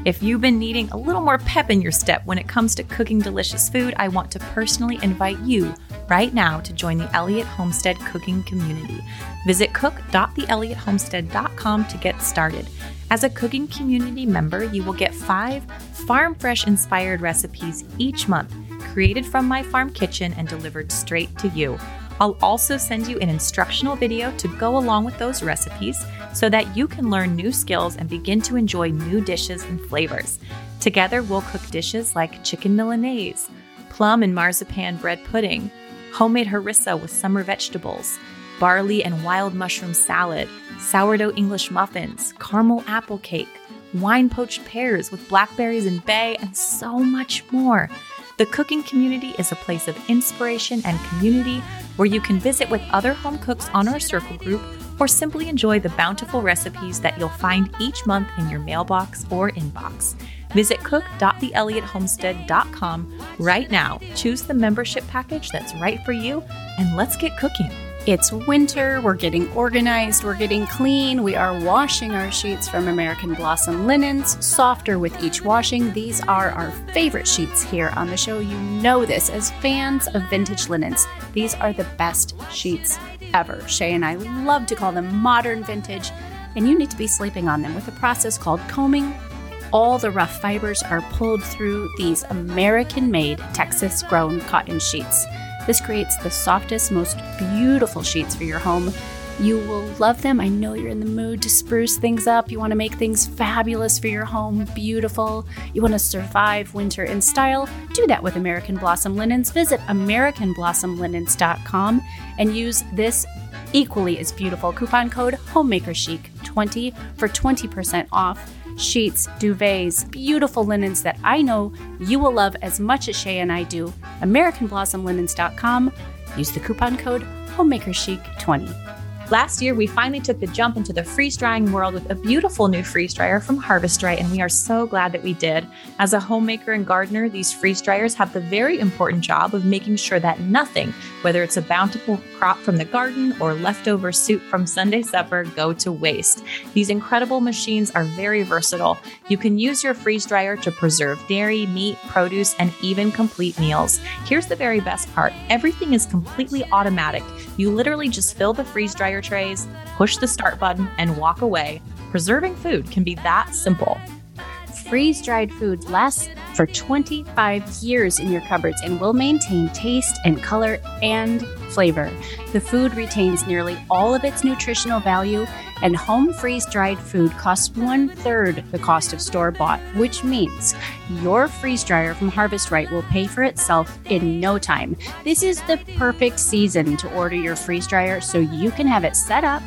If you've been needing a little more pep in your step when it comes to cooking delicious food, I want to personally invite you right now to join the Elliott Homestead cooking community. Visit cook.theelliottHomestead.com to get started. As a cooking community member, you will get five farm fresh inspired recipes each month, created from my farm kitchen and delivered straight to you. I'll also send you an instructional video to go along with those recipes so that you can learn new skills and begin to enjoy new dishes and flavors. Together, we'll cook dishes like chicken Milanese, plum and marzipan bread pudding, homemade harissa with summer vegetables, barley and wild mushroom salad, sourdough English muffins, caramel apple cake, wine poached pears with blackberries and bay, and so much more. The cooking community is a place of inspiration and community where you can visit with other home cooks on our circle group or simply enjoy the bountiful recipes that you'll find each month in your mailbox or inbox. Visit cook.theelliottHomestead.com right now. Choose the membership package that's right for you, and let's get cooking. It's winter. We're getting organized. We're getting clean. We are washing our sheets from American Blossom linens, softer with each washing. These are our favorite sheets here on the show. You know this as fans of vintage linens. These are the best sheets ever. Shay and I love to call them modern vintage, and you need to be sleeping on them with a process called combing. All the rough fibers are pulled through these American made, Texas grown cotton sheets. This creates the softest, most beautiful sheets for your home. You will love them. I know you're in the mood to spruce things up. You want to make things fabulous for your home, beautiful. You want to survive winter in style. Do that with American Blossom Linens. Visit AmericanBlossomLinens.com and use this equally as beautiful coupon code HomemakerChic20 for 20% off sheets, duvets, beautiful linens that I know you will love as much as Shay and I do. AmericanBlossomLinens.com. Use the coupon code HomemakerChic20. Last year, we finally took the jump into the freeze drying world with a beautiful new freeze dryer from Harvest Right, and we are so glad that we did. As a homemaker and gardener, these freeze dryers have the very important job of making sure that nothing, whether it's a bountiful crop from the garden or leftover soup from Sunday supper, go to waste. These incredible machines are very versatile. You can use your freeze dryer to preserve dairy, meat, produce, and even complete meals. Here's the very best part everything is completely automatic. You literally just fill the freeze dryer trays, push the start button, and walk away. Preserving food can be that simple. Freeze dried food lasts for 25 years in your cupboards and will maintain taste and color and flavor. The food retains nearly all of its nutritional value, and home freeze dried food costs one third the cost of store bought, which means your freeze dryer from Harvest Right will pay for itself in no time. This is the perfect season to order your freeze dryer so you can have it set up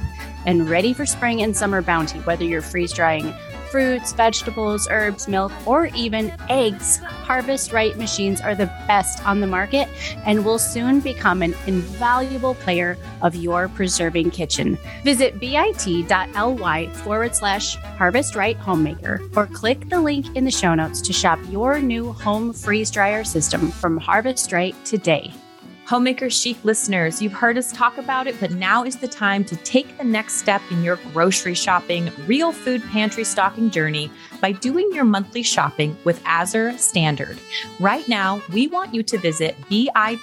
and ready for spring and summer bounty, whether you're freeze drying fruits, vegetables, herbs, milk, or even eggs. Harvest Right machines are the best on the market and will soon become an invaluable player of your preserving kitchen. Visit bit.ly forward slash harvest right homemaker or click the link in the show notes to shop your new home freeze dryer system from Harvest Right today. Homemaker Chic listeners, you've heard us talk about it, but now is the time to take the next step in your grocery shopping, real food pantry stocking journey by doing your monthly shopping with Azure Standard. Right now, we want you to visit bit.ly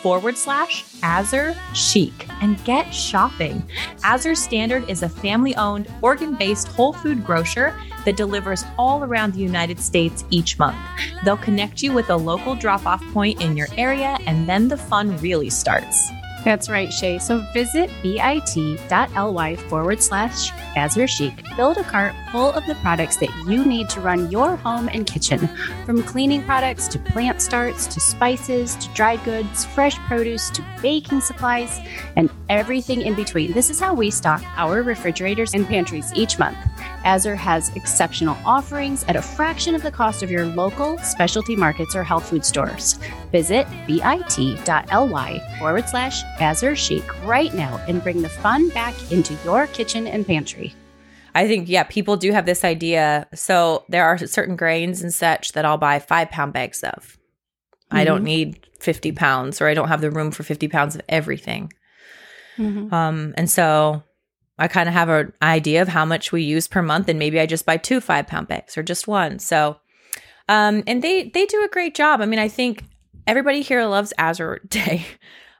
forward slash Azure Chic and get shopping. Azure Standard is a family owned, Oregon based whole food grocer that delivers all around the United States each month. They'll connect you with a local drop off point in your area, and then the fun really starts. That's right, Shay. So visit bit.ly forward slash Azure Chic. Build a cart full of the products that you need to run your home and kitchen. From cleaning products to plant starts to spices to dried goods, fresh produce to baking supplies, and everything in between. This is how we stock our refrigerators and pantries each month. Azure has exceptional offerings at a fraction of the cost of your local specialty markets or health food stores. Visit bit.ly forward slash Azure Chic right now and bring the fun back into your kitchen and pantry. I think, yeah, people do have this idea. So there are certain grains and such that I'll buy five pound bags of. Mm-hmm. I don't need 50 pounds or I don't have the room for 50 pounds of everything. Mm-hmm. Um, and so I kind of have an idea of how much we use per month, and maybe I just buy two five pound bags or just one. So, um, and they they do a great job. I mean, I think everybody here loves Azure Day.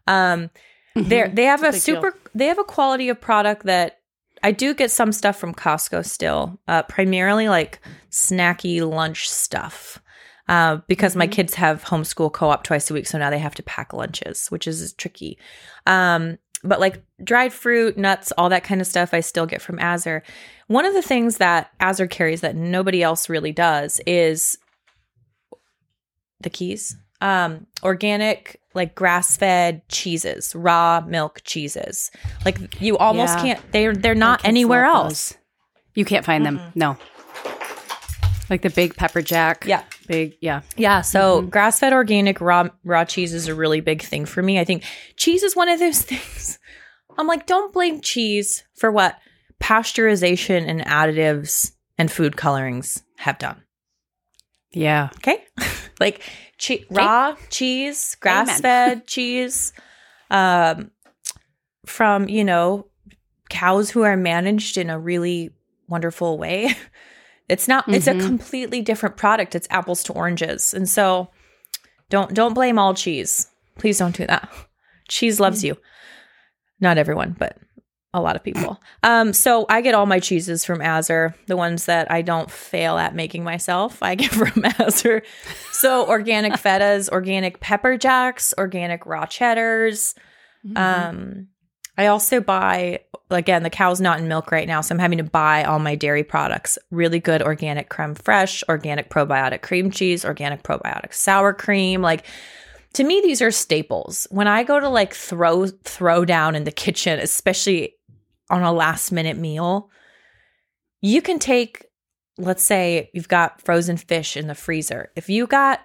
Um, mm-hmm. they they have a, a super deal. they have a quality of product that I do get some stuff from Costco still, uh, primarily like snacky lunch stuff. Uh, because mm-hmm. my kids have homeschool co-op twice a week, so now they have to pack lunches, which is tricky. Um, but like dried fruit, nuts, all that kind of stuff, I still get from Azure. One of the things that Azure carries that nobody else really does is the keys. Um, organic, like grass fed cheeses, raw milk cheeses. Like you almost yeah. can't. They're they're not anywhere else. Those. You can't find mm-hmm. them. No. Like the big pepper jack. Yeah. Big, yeah. Yeah. So mm-hmm. grass fed organic raw raw cheese is a really big thing for me. I think cheese is one of those things. I'm like, don't blame cheese for what pasteurization and additives and food colorings have done. Yeah. Okay. like che- raw cheese, grass fed cheese, um, from, you know, cows who are managed in a really wonderful way. It's not mm-hmm. it's a mm-hmm. completely different product. It's apples to oranges. And so don't don't blame all cheese. Please don't do that. Cheese loves mm-hmm. you. Not everyone, but a lot of people. Um, so I get all my cheeses from Azure, the ones that I don't fail at making myself. I get from Azure. So organic fetas, organic pepper jacks, organic raw cheddars. Mm-hmm. Um, I also buy again the cow's not in milk right now, so I'm having to buy all my dairy products. Really good organic creme fraiche, organic probiotic cream cheese, organic probiotic sour cream, like to me these are staples. When I go to like throw throw down in the kitchen, especially on a last minute meal, you can take let's say you've got frozen fish in the freezer. If you got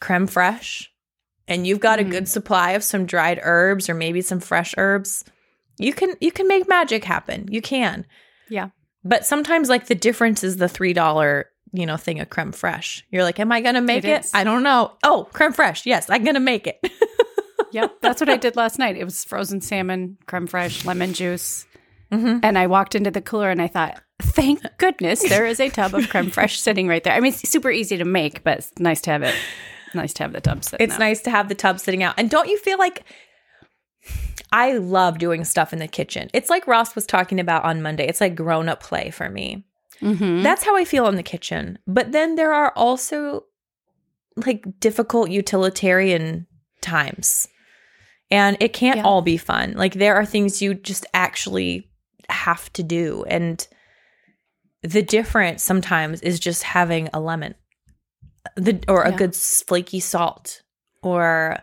creme fraiche and you've got mm-hmm. a good supply of some dried herbs or maybe some fresh herbs, you can you can make magic happen. You can. Yeah. But sometimes like the difference is the $3 you know thing of creme fraiche. You're like, am I gonna make it? it? I don't know. Oh, creme fraiche. Yes, I'm gonna make it. yep, that's what I did last night. It was frozen salmon, creme fraiche, lemon juice, mm-hmm. and I walked into the cooler and I thought, thank goodness there is a tub of creme fraiche sitting right there. I mean, it's super easy to make, but it's nice to have it. Nice to have the tub sitting. It's out. nice to have the tub sitting out. And don't you feel like I love doing stuff in the kitchen. It's like Ross was talking about on Monday. It's like grown up play for me. Mm-hmm. That's how I feel in the kitchen. But then there are also like difficult utilitarian times. And it can't yeah. all be fun. Like there are things you just actually have to do. And the difference sometimes is just having a lemon the or a good flaky salt or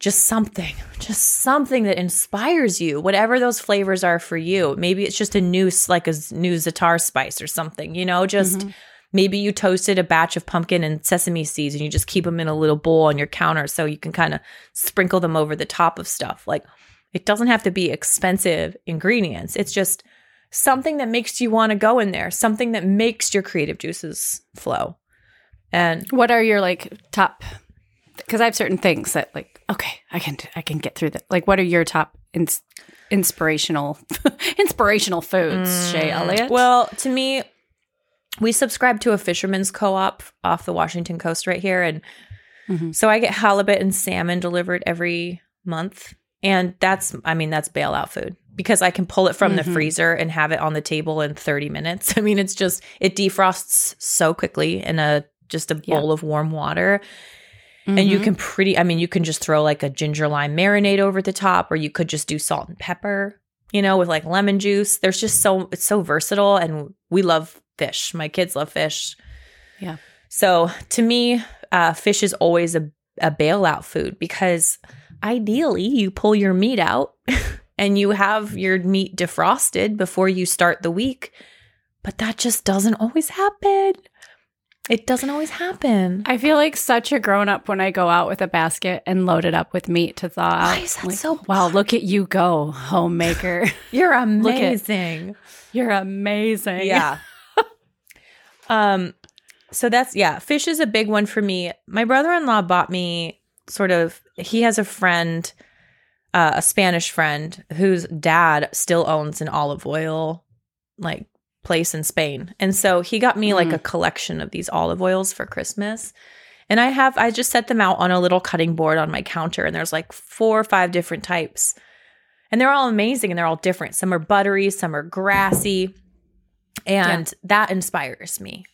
just something, just something that inspires you, whatever those flavors are for you. Maybe it's just a new, like a new Zatar spice or something, you know, just mm-hmm. maybe you toasted a batch of pumpkin and sesame seeds and you just keep them in a little bowl on your counter so you can kind of sprinkle them over the top of stuff. Like it doesn't have to be expensive ingredients. It's just something that makes you want to go in there, something that makes your creative juices flow. And what are your like top because I have certain things that like okay, I can I can get through that. Like, what are your top ins- inspirational inspirational foods, mm, Shay Elliott? Well, to me, we subscribe to a fisherman's co-op off the Washington coast right here, and Mhm. So I get halibut and salmon delivered every month. And that's, I mean, that's bailout food because I can pull it from the Mhm. freezer and have it on the table in 30 minutes. I mean, it's just, it defrosts so quickly in a, just a Yeah. bowl of warm water. And you Mhm. can pretty, I mean, you can just throw like a ginger lime marinade over the top, or you could just do salt and pepper, you know, with like lemon juice. There's just so, it's so versatile. And we love fish. My kids love fish. Yeah. So to me, uh, fish is always a, a bailout food because ideally you pull your meat out and you have your meat defrosted before you start the week. But that just doesn't always happen. It doesn't always happen. I feel like such a grown up when I go out with a basket and load it up with meat to thaw out. Why is that Like, so- Wow, look at you go, homemaker. You're at- amazing. You're amazing. Yeah. um so that's yeah, fish is a big one for me. My brother-in-law bought me sort of he has a friend uh, a Spanish friend whose dad still owns an olive oil like place in Spain. And so he got me like Mm. a collection of these olive oils for Christmas. And I have I just set them out on a little cutting board on my counter and there's like four or five different types. And they're all amazing and they're all different. Some are buttery, some are grassy. And that inspires me.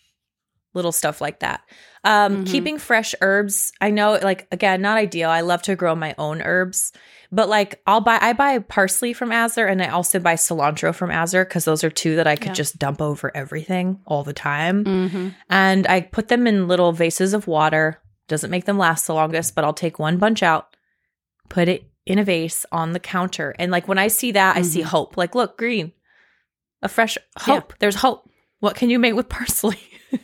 Little stuff like that. Um, Mhm. Keeping fresh herbs. I know, like, again, not ideal. I love to grow my own herbs, but like, I'll buy, I buy parsley from Azure and I also buy cilantro from Azure because those are two that I could Yeah. just dump over everything all the time. hmm And I put them in little vases of water. Doesn't make them last the longest, but I'll take one bunch out, put it in a vase on the counter. And like when I see that, I see Mhm. hope. Like, look, green, a fresh hope. There's hope. What can you make with parsley?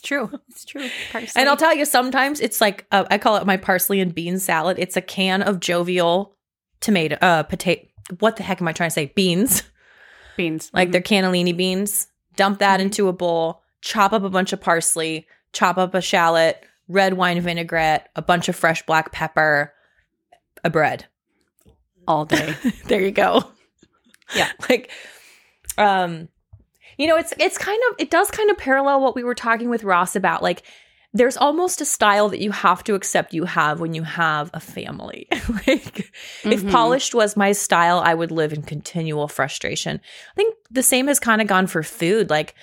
It's true. It's true. Parsley. and I'll tell you, sometimes it's like uh, I call it my parsley and bean salad. It's a can of jovial tomato, uh, potato. What the heck am I trying to say? Beans. beans. like Mhm. they're cannellini beans. Dump that Mhm. into a bowl, chop up a bunch of parsley, chop up a shallot, red wine vinaigrette, a bunch of fresh black pepper, a bread. all day. there you go. Yeah. Like um you know, it's it's kind of it does kind of parallel what we were talking with Ross about like there's almost a style that you have to accept you have when you have a family. like if Mhm. polished was my style, I would live in continual frustration. I think the same has kind of gone for food. Like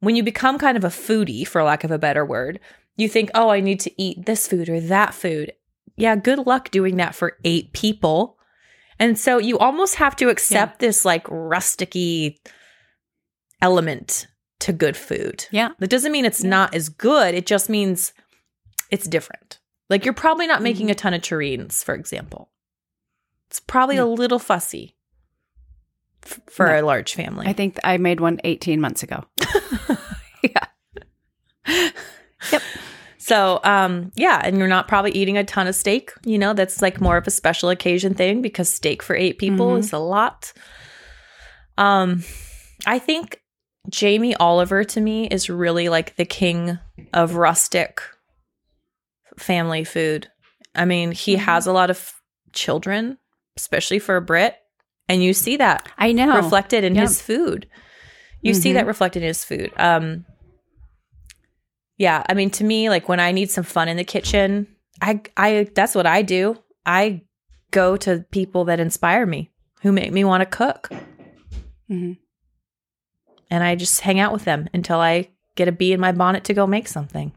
when you become kind of a foodie, for lack of a better word, you think, oh, I need to eat this food or that food. Yeah, good luck doing that for eight people. And so you almost have to accept this like rusticy element to good food. Yeah. That doesn't mean it's Yeah. not as good. It just means it's different. Like you're probably not making Mhm. a ton of terrines, for example. It's probably No. a little fussy f- for No. a large family. I think I made one 18 months ago. yeah. Yep. So, um, yeah, and you're not probably eating a ton of steak. You know, that's like more of a special occasion thing because steak for eight people Mhm. is a lot. Um, I think Jamie Oliver to me is really like the king of rustic family food. I mean, he Mhm. has a lot of children, especially for a Brit, and you see that I know. reflected in Yeah. his food. You see Mhm. that reflected in his food. Um yeah, I mean to me like when I need some fun in the kitchen, I I that's what I do. I go to people that inspire me, who make me want to cook, Mhm. And I just hang out with them until I get a bee in my bonnet to go make something.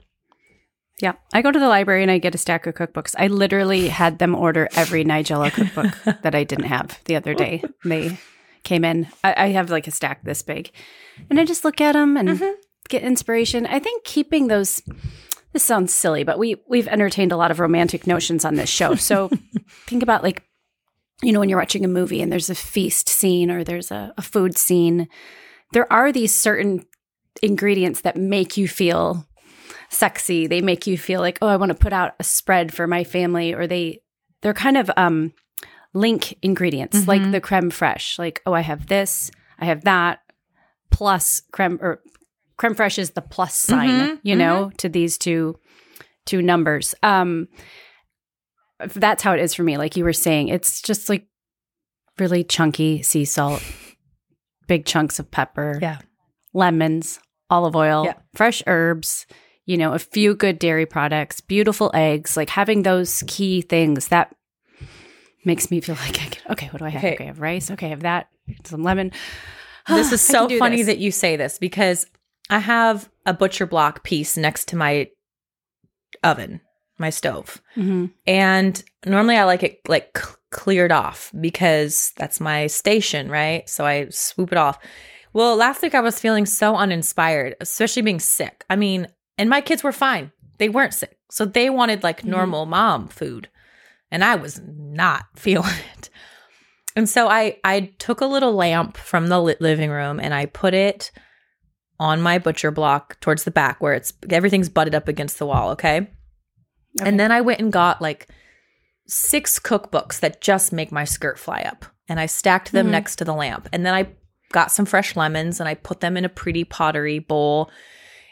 Yeah. I go to the library and I get a stack of cookbooks. I literally had them order every Nigella cookbook that I didn't have the other day. They came in. I, I have like a stack this big. And I just look at them and Mhm. get inspiration. I think keeping those this sounds silly, but we we've entertained a lot of romantic notions on this show. So think about like you know when you're watching a movie and there's a feast scene or there's a, a food scene, there are these certain ingredients that make you feel sexy. They make you feel like, oh, I want to put out a spread for my family, or they they're kind of um link ingredients like Mhm. the creme fraiche. Like, oh, I have this, I have that, plus creme or creme fraiche is the plus sign, Mhm, you know, to these two two numbers. Um that's how it is for me. Like you were saying, it's just like really chunky sea salt, big chunks of pepper, Yeah. lemons, olive oil, Yeah. fresh herbs. you know, a few good dairy products, beautiful eggs, like having those key things that makes me feel like I can, okay, what do I have? Okay. Okay, I have rice. Okay, I have that, some lemon. This is so funny this. that you say this because I have a butcher block piece next to my oven, my stove. Mhm. And normally I like it like c- cleared off because that's my station, right? So I swoop it off. Well, last week I was feeling so uninspired, especially being sick. I mean, and my kids were fine. They weren't sick. So they wanted like Mhm. normal mom food. And I was not feeling it. And so I I took a little lamp from the li- living room and I put it on my butcher block towards the back where it's everything's butted up against the wall, okay? Okay. And then I went and got like six cookbooks that just make my skirt fly up. And I stacked them Mhm. next to the lamp. And then I got some fresh lemons and I put them in a pretty pottery bowl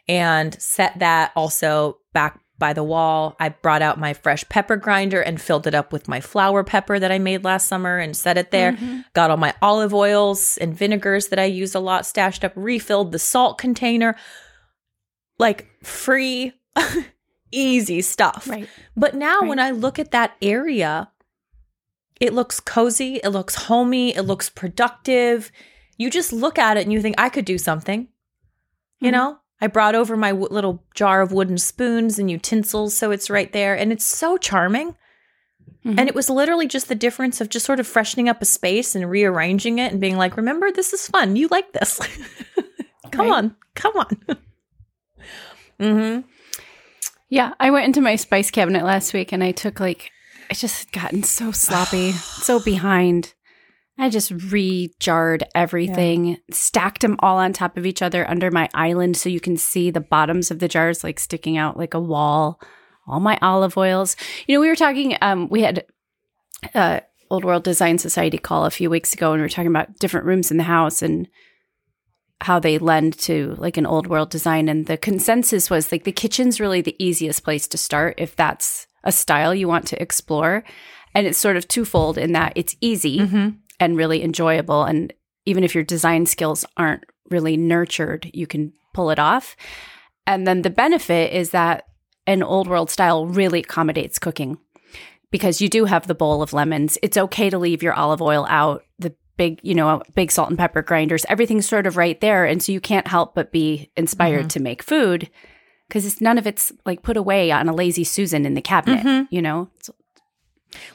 and set that also back by the wall. I brought out my fresh pepper grinder and filled it up with my flour pepper that I made last summer and set it there. Mhm. Got all my olive oils and vinegars that I used a lot stashed up, refilled the salt container. Like free, easy stuff. Right. But now Right. when I look at that area, it looks cozy, it looks homey, it looks productive. You just look at it and you think, I could do something. You Mhm. know, I brought over my w- little jar of wooden spoons and utensils, so it's right there. And it's so charming. Mhm. And it was literally just the difference of just sort of freshening up a space and rearranging it and being like, remember, this is fun. You like this. come Right. on. Come on. mm-hmm. Yeah, I went into my spice cabinet last week and I took like I just had gotten so sloppy, so behind. I just re-jarred everything, stacked them all on top of each other under my island so you can see the bottoms of the jars like sticking out like a wall. All my olive oils. You know, we were talking um we had uh Old World Design Society call a few weeks ago and we were talking about different rooms in the house and how they lend to like an old world design. And the consensus was like the kitchen's really the easiest place to start if that's a style you want to explore. And it's sort of twofold in that it's easy Mm-hmm. and really enjoyable. And even if your design skills aren't really nurtured you can pull it off. And then the benefit is that an old world style really accommodates cooking because you do have the bowl of lemons. It's okay to leave your olive oil out. The big you know big salt and pepper grinders everything's sort of right there and so you can't help but be inspired Mhm. to make food because it's none of it's like put away on a lazy susan in the cabinet Mhm. you know So-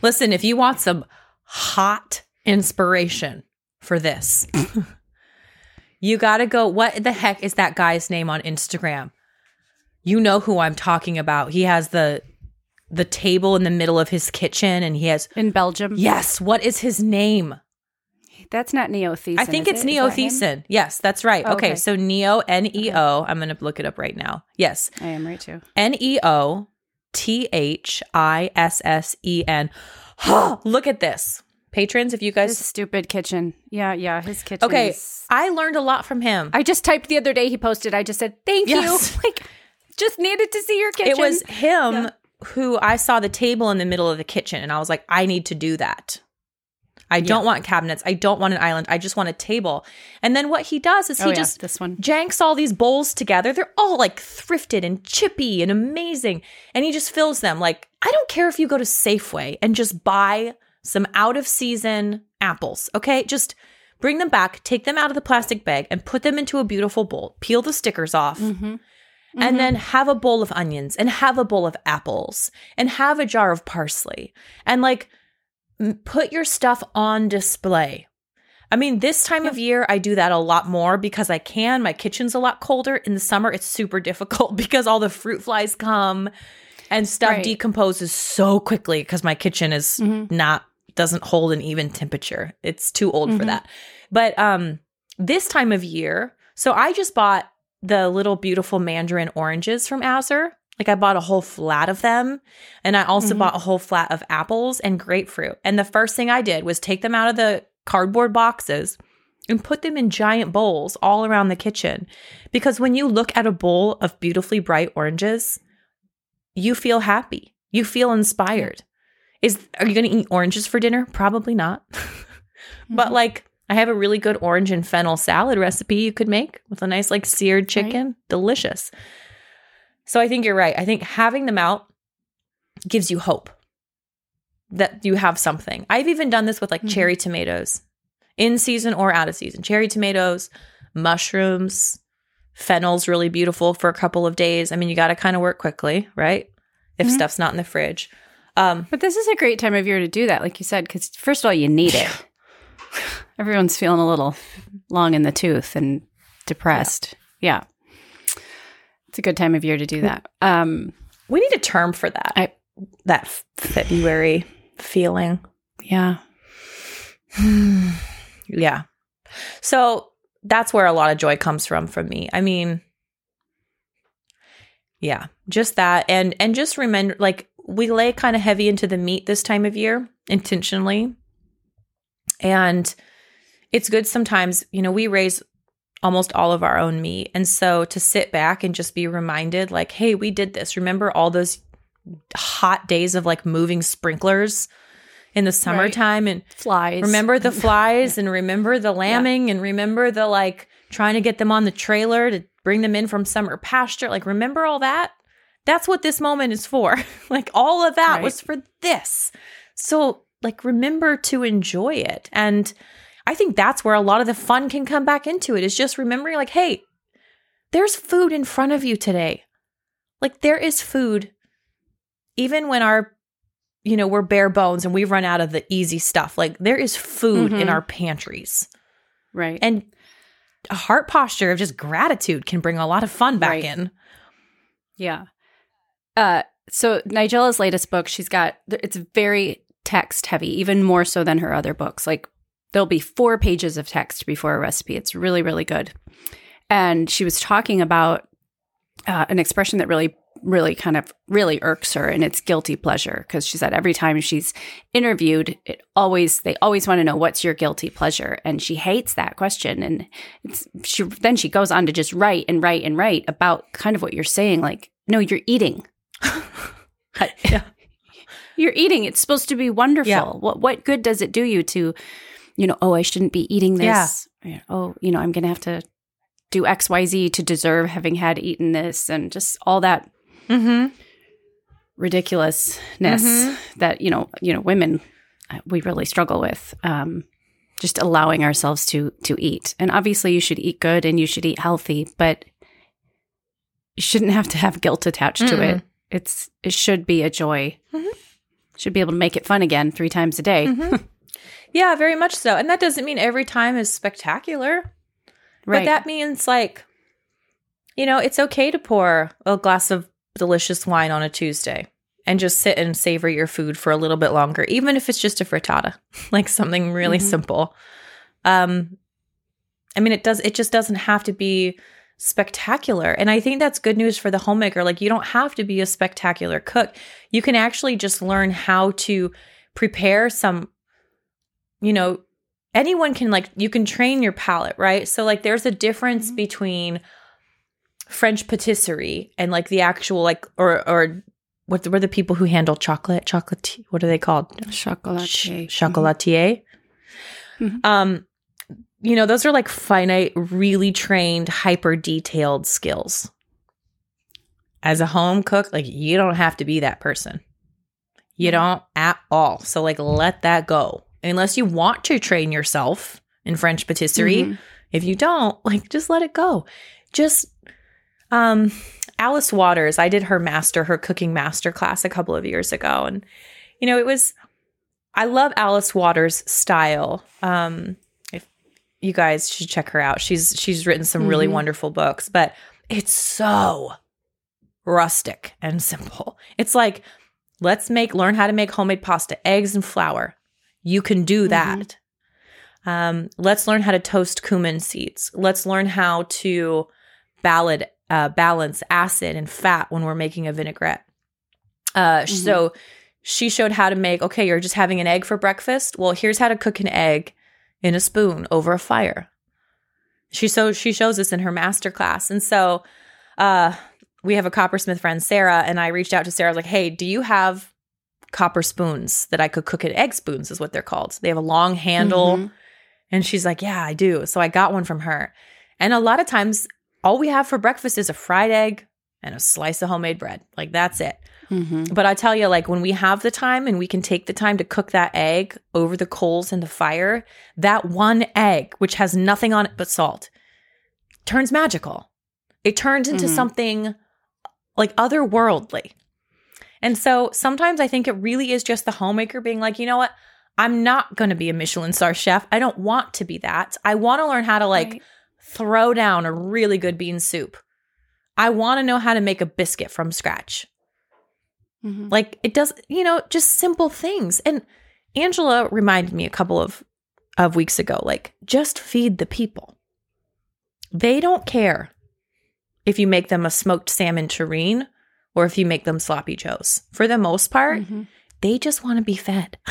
Listen, if you want some hot inspiration for this, you got to go. What the heck is that guy's name on Instagram? You know who I'm talking about. He has the the table in the middle of his kitchen and he has in belgium Yes, what is his name? That's not neo I think it's Neo Thiessen. Yes, that's right. Oh, okay. okay. so Neo N E O. I'm going to look it up right now. Yes. i am right too N E O T H I S S E N. Look at this. Patrons, if you his guys stupid kitchen yeah yeah his kitchen Okay, is- I learned a lot from him. I just typed the other day he posted. I just said, thank Yes. you. Like, just needed to see your kitchen. it was him Yeah. who I saw the table in the middle of the kitchen and I was like, I need to do that. I don't want cabinets. I don't want an island. I just want a table. And then what he does is he Oh, yeah, just this one. janks all these bowls together. They're all like thrifted and chippy and amazing. And he just fills them. Like, I don't care if you go to Safeway and just buy some out of season apples, okay? Just bring them back, take them out of the plastic bag, and put them into a beautiful bowl. Peel the stickers off. Mm-hmm. And then have a bowl of onions and have a bowl of apples and have a jar of parsley and like put your stuff on display. I mean, this time of year, I do that a lot more because I can. My kitchen's a lot colder. In the summer, it's super difficult because all the fruit flies come and stuff Right. decomposes so quickly because my kitchen is Mhm. not, doesn't hold an even temperature. It's too old for Mhm. that. But um, this time of year, so I just bought the little beautiful mandarin oranges from Azure. Like I bought a whole flat of them. And I also Mhm. bought a whole flat of apples and grapefruit. And the first thing I did was take them out of the cardboard boxes and put them in giant bowls all around the kitchen. Because when you look at a bowl of beautifully bright oranges, you feel happy. You feel inspired. Is are you going to eat oranges for dinner? Probably not. but Mhm. like I have a really good orange and fennel salad recipe you could make with a nice like seared chicken. Delicious. So I think you're right. I think having them out gives you hope that you have something. I've even done this with like Mhm. cherry tomatoes in season or out of season. Cherry tomatoes, mushrooms, fennel's really beautiful for a couple of days. I mean, you got to kind of work quickly, right? If Mhm. stuff's not in the fridge. Um, But this is a great time of year to do that, like you said, because first of all, you need it. Everyone's feeling a little long in the tooth and depressed. Yeah. It's a good time of year to do that. Um, we need a term for that. I- that f- February feeling. yeah. yeah. So that's where a lot of joy comes from from me. I mean, yeah, just that and and just remember like we lay kind of heavy into the meat this time of year intentionally. And it's good sometimes, you know, we raise almost all of our own meat. And so to sit back and just be reminded like, hey, we did this. Remember all those hot days of like moving sprinklers in the summertime and Flies. Remember the flies and remember the lambing and remember the like trying to get them on the trailer to bring them in from summer pasture. Like, remember all that? That's what this moment is for. like, all of that Right. was for this. So, like, remember to enjoy it. And I think that's where a lot of the fun can come back into it is just remembering, like, hey, there's food in front of you today. Like, there is food, even when our you know, we're bare bones and we run out of the easy stuff. Like there is food in Mhm. our pantries. Right. And a heart posture of just gratitude can bring a lot of fun back Right. in. Yeah. Uh, so Nigella's latest book, she's got it's very text heavy, even more so than her other books. Like there'll be four pages of text before a recipe. It's really, really good. And she was talking about uh, an expression that really, really kind of really irks her, and it's guilty pleasure. Because she said every time she's interviewed, it always they always want to know what's your guilty pleasure, and she hates that question. And it's she then she goes on to just write and write and write about kind of what you're saying, like no, you're eating. Yeah. You're eating. It's supposed to be wonderful. Yeah. What what good does it do you to, you know, oh, I shouldn't be eating this. Yeah. Oh, you know, I'm gonna have to do XYZ to deserve having had eaten this and just all that Mm-hmm. ridiculousness Mhm. that, you know, you know, women uh, we really struggle with. Um just allowing ourselves to to eat. And obviously you should eat good and you should eat healthy, but you shouldn't have to have guilt attached to it. It's it should be a joy. Mhm. Should be able to make it fun again three times a day. Yeah, very much so. And that doesn't mean every time is spectacular. Right. But that means like, you know, it's okay to pour a glass of delicious wine on a Tuesday and just sit and savor your food for a little bit longer, even if it's just a frittata, like something really Mhm. simple. Um, I mean, it does. It just doesn't have to be spectacular, and I think that's good news for the homemaker. Like, you don't have to be a spectacular cook. You can actually just learn how to prepare some, you know, anyone can like you can train your palate, right? So like there's a difference Mhm. between French patisserie and like the actual like or or what were the people who handle chocolate? Chocolate what are they called? Chocolatier. Ch- chocolatier. Mhm. Um you know, those are like finite, really trained, hyper detailed skills. As a home cook, like you don't have to be that person. You don't at all. So like let that go. Unless you want to train yourself in French patisserie. Mhm. If you don't, like just let it go. Just um Alice Waters, I did her master, her cooking master class a couple of years ago. And you know, it was I love Alice Waters' style. Um if you guys should check her out. She's she's written some really Mhm. wonderful books, but it's so rustic and simple. It's like let's make learn how to make homemade pasta, eggs and flour. You can do that. Um, let's learn how to toast cumin seeds. Let's learn how to ballad, uh, balance acid and fat when we're making a vinaigrette. Uh, So she showed how to make. Okay, you're just having an egg for breakfast. Well, here's how to cook an egg in a spoon over a fire. She so she shows this in her master class, and so uh, we have a coppersmith friend, Sarah, and I reached out to Sarah. I was like, "Hey, do you have copper spoons that I could cook in? Egg spoons is what they're called. They have a long handle." Mhm. And she's like, Yeah, I do. So I got one from her. And a lot of times, all we have for breakfast is a fried egg, and a slice of homemade bread. Like that's it. hmm But I tell you, like when we have the time and we can take the time to cook that egg over the coals in the fire, that one egg, which has nothing on it but salt, turns magical. It turns into Mhm. something like otherworldly. And so sometimes I think it really is just the homemaker being like, you know what? I'm not going to be a Michelin star chef. I don't want to be that. I want to learn how to like Right. throw down a really good bean soup. I want to know how to make a biscuit from scratch. Mhm. Like it does, you know, just simple things. And Angela reminded me a couple of of weeks ago, like just feed the people. They don't care if you make them a smoked salmon terrine or if you make them sloppy joes. For the most part, Mhm. they just want to be fed.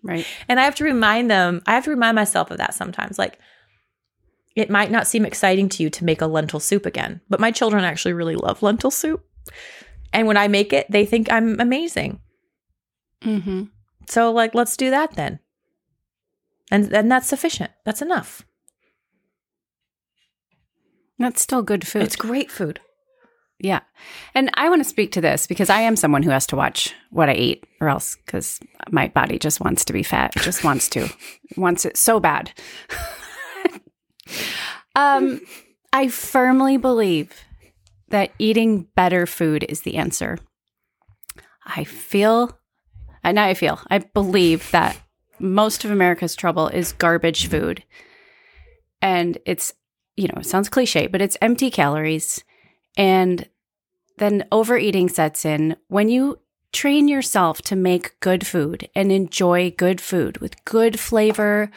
Right. And I have to remind them, I have to remind myself of that sometimes. Like, it might not seem exciting to you to make a lentil soup again, but my children actually really love lentil soup. And when I make it, they think I'm amazing. hmm So, like, let's do that then. And, and that's sufficient. That's enough. That's still good food. It's great food. Yeah. And I want to speak to this because I am someone who has to watch what I eat or else because my body just wants to be fat, just wants to, wants it so bad. um, I firmly believe that eating better food is the answer. I feel, and now I feel, I believe that most of America's trouble is garbage food. And it's, you know, it sounds cliche, but it's empty calories. And then overeating sets in when you train yourself to make good food and enjoy good food with good flavor,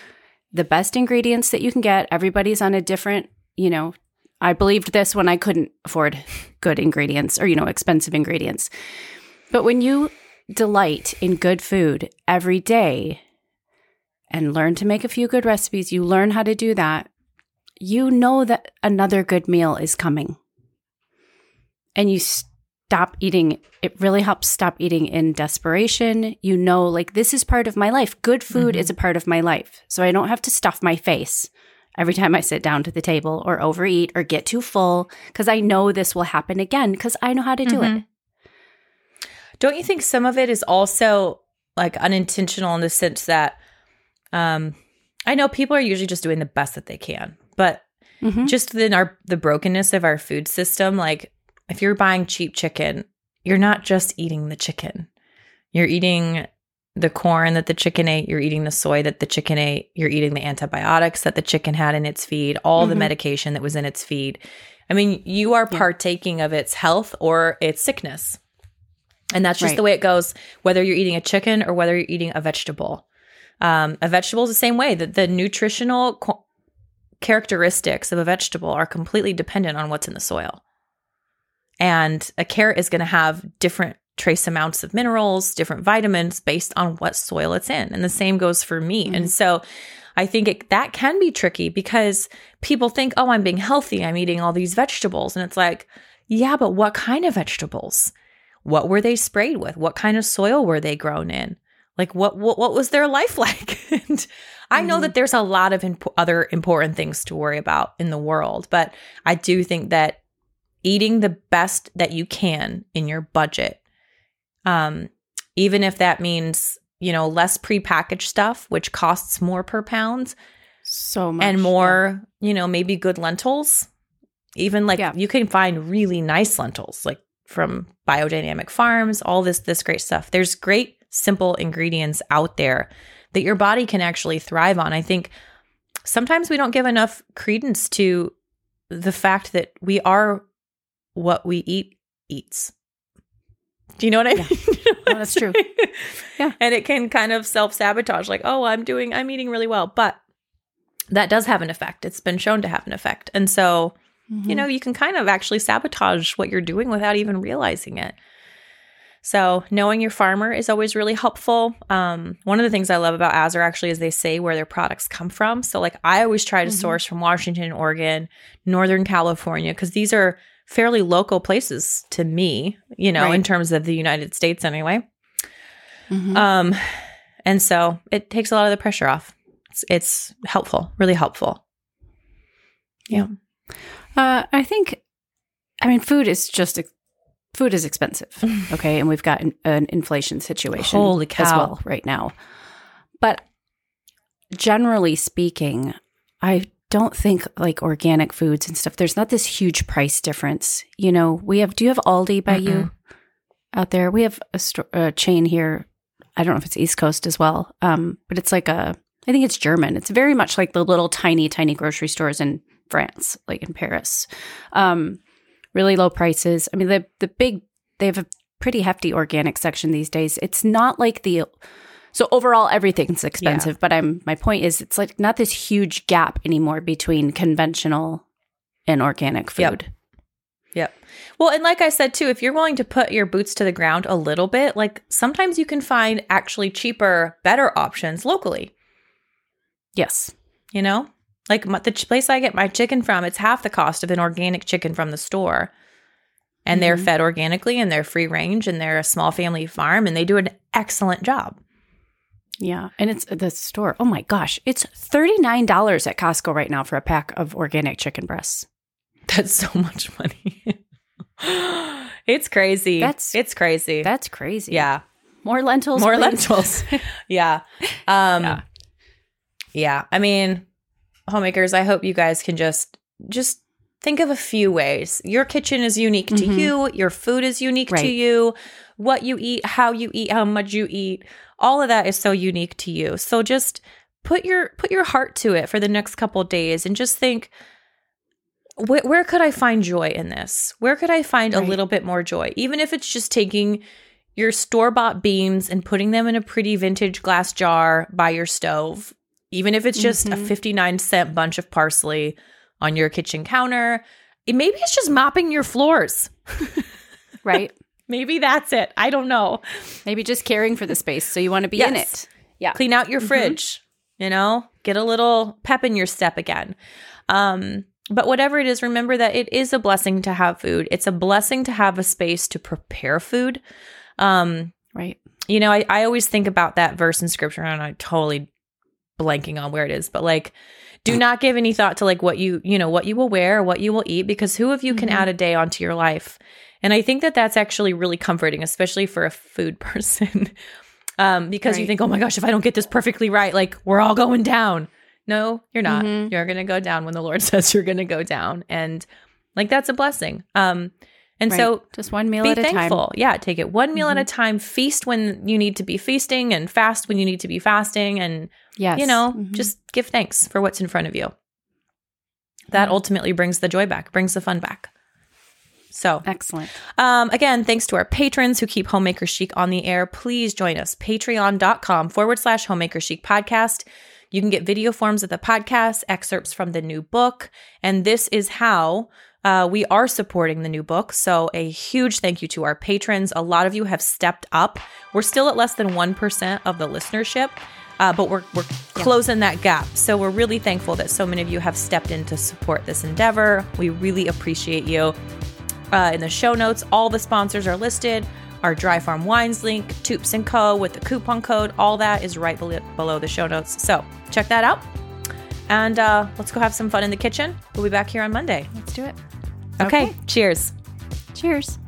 the best ingredients that you can get. Everybody's on a different, you know, I believed this when I couldn't afford good ingredients or, you know, expensive ingredients. But when you delight in good food every day and learn to make a few good recipes, you learn how to do that, you know that another good meal is coming and you stop eating, it really helps stop eating in desperation. You know, like, this is part of my life. Good food Mhm. is a part of my life. So I don't have to stuff my face every time I sit down to the table or overeat or get too full because I know this will happen again because I know how to do it. Mhm. Don't you think some of it is also like unintentional in the sense that um I know people are usually just doing the best that they can, but Mhm. just in our the brokenness of our food system, like if you're buying cheap chicken, you're not just eating the chicken. You're eating the corn that the chicken ate, you're eating the soy that the chicken ate, you're eating the antibiotics that the chicken had in its feed, all the Mhm. medication that was in its feed. I mean, you are Yeah. partaking of its health or its sickness. And that's just Right. the way it goes, whether you're eating a chicken or whether you're eating a vegetable. Um, a vegetable is the same way. that the nutritional co- characteristics of a vegetable are completely dependent on what's in the soil. And a carrot is going to have different trace amounts of minerals, different vitamins based on what soil it's in. And the same goes for meat. And so I think it, that can be tricky because people think, oh, I'm being healthy. I'm eating all these vegetables. And it's like, yeah, but what kind of vegetables? What were they sprayed with? What kind of soil were they grown in? Like what what, what was their life like? and I know Mhm. that there's a lot of imp- other important things to worry about in the world, but I do think that eating the best that you can in your budget, um, even if that means you know less prepackaged stuff, which costs more per pound, So much. and more, you know, maybe good lentils. Even like Yeah. you can find really nice lentils, like from biodynamic farms, all this this great stuff. There's great simple ingredients out there that your body can actually thrive on. I think sometimes we don't give enough credence to the fact that we are what we eat eats. Do you know what I Yeah. mean? That's true. Yeah. And it can kind of self sabotage, like, oh, I'm doing, I'm eating really well. But that does have an effect. It's been shown to have an effect. And so, Mm-hmm. you know, you can kind of actually sabotage what you're doing without even realizing it. So, knowing your farmer is always really helpful. Um, one of the things I love about Azure actually is they say where their products come from. So, like, I always try to Mhm. source from Washington, Oregon, Northern California, because these are fairly local places to me, you know, Right. in terms of the United States anyway. Mhm. Um, and so it takes a lot of the pressure off. It's, it's helpful, really helpful. Yeah. Uh, I think I mean, food is just food is expensive. Okay, and we've got an, an inflation situation Holy as cow. well right now. But generally speaking, I don't think like organic foods and stuff. There's not this huge price difference. You know, we have. Do you have Aldi by you out there? We have a, sto- a chain here. I don't know if it's East Coast as well, um, but it's like a. I think it's German. It's very much like the little tiny, tiny grocery stores in France, like in Paris. Um, really low prices. I mean, the the big they have a pretty hefty organic section these days. It's not like the so overall everything's expensive, but I'm my point is it's like not this huge gap anymore between conventional and organic food. Yep. Yep. Well, and like I said too, if you're willing to put your boots to the ground a little bit, like sometimes you can find actually cheaper, better options locally. Yes. You know, like my, the ch- place I get my chicken from, it's half the cost of an organic chicken from the store. And they're Mhm. fed organically and they're free range and they're a small family farm and they do an excellent job. Yeah. And it's the store. Oh my gosh. It's $39 at Costco right now for a pack of organic chicken breasts. That's so much money. it's crazy. That's- it's crazy. That's crazy. yeah. More lentils. More please. lentils. yeah. Um Yeah. yeah. I mean, homemakers, I hope you guys can just just think of a few ways. Your kitchen is unique to Mhm. you, your food is unique to you, what you eat, how you eat, how much you eat. All of that is so unique to you. So just put your put your heart to it for the next couple days and just think where, where could I find joy in this? Where could I find a little bit more joy? Even if it's just taking your store bought beans and putting them in a pretty vintage glass jar by your stove, even if it's just a Mhm. 59 cent bunch of parsley on your kitchen counter. Maybe it's just mopping your floors. Right. Maybe that's it. I don't know. Maybe just caring for the space. So you want to be in it. Yeah. Clean out your Mhm. fridge, you know, get a little pep in your step again. Um, but whatever it is, remember that it is a blessing to have food. It's a blessing to have a space to prepare food. Um, Right. you know, I, I always think about that verse in scripture and I'm totally blanking on where it is, but like, do not give any thought to like what you, you know, what you will wear or what you will eat because who of you can Mhm. add a day onto your life? And I think that that's actually really comforting, especially for a food person. um, because you think, oh my gosh, if I don't get this perfectly right, like we're all going down. No, you're not. Mhm. You're going to go down when the Lord says you're going to go down. And like, that's a blessing. Um, and Right. so just one meal be at a time. Yeah, take it one meal at Mhm. a time. Feast when you need to be feasting, and fast when you need to be fasting, and Yes. you know, Mhm. just give thanks for what's in front of you. That ultimately brings the joy back, brings the fun back. So, excellent. um, again, thanks to our patrons who keep Homemaker Chic on the air. Please join us, patreon.com forward slash Homemaker Chic podcast. You can get video forms of the podcast, excerpts from the new book, and this is how uh, we are supporting the new book. So, a huge thank you to our patrons. A lot of you have stepped up. We're still at less than 1% of the listenership, uh, but we're, we're closing that gap. So, we're really thankful that so many of you have stepped in to support this endeavor. We really appreciate you. Uh, in the show notes, all the sponsors are listed. Our Dry Farm Wines link, Toups & Co. with the coupon code, all that is right bel- below the show notes. So check that out. And uh, let's go have some fun in the kitchen. We'll be back here on Monday. Let's do it. okay. Okay. cheers. Cheers.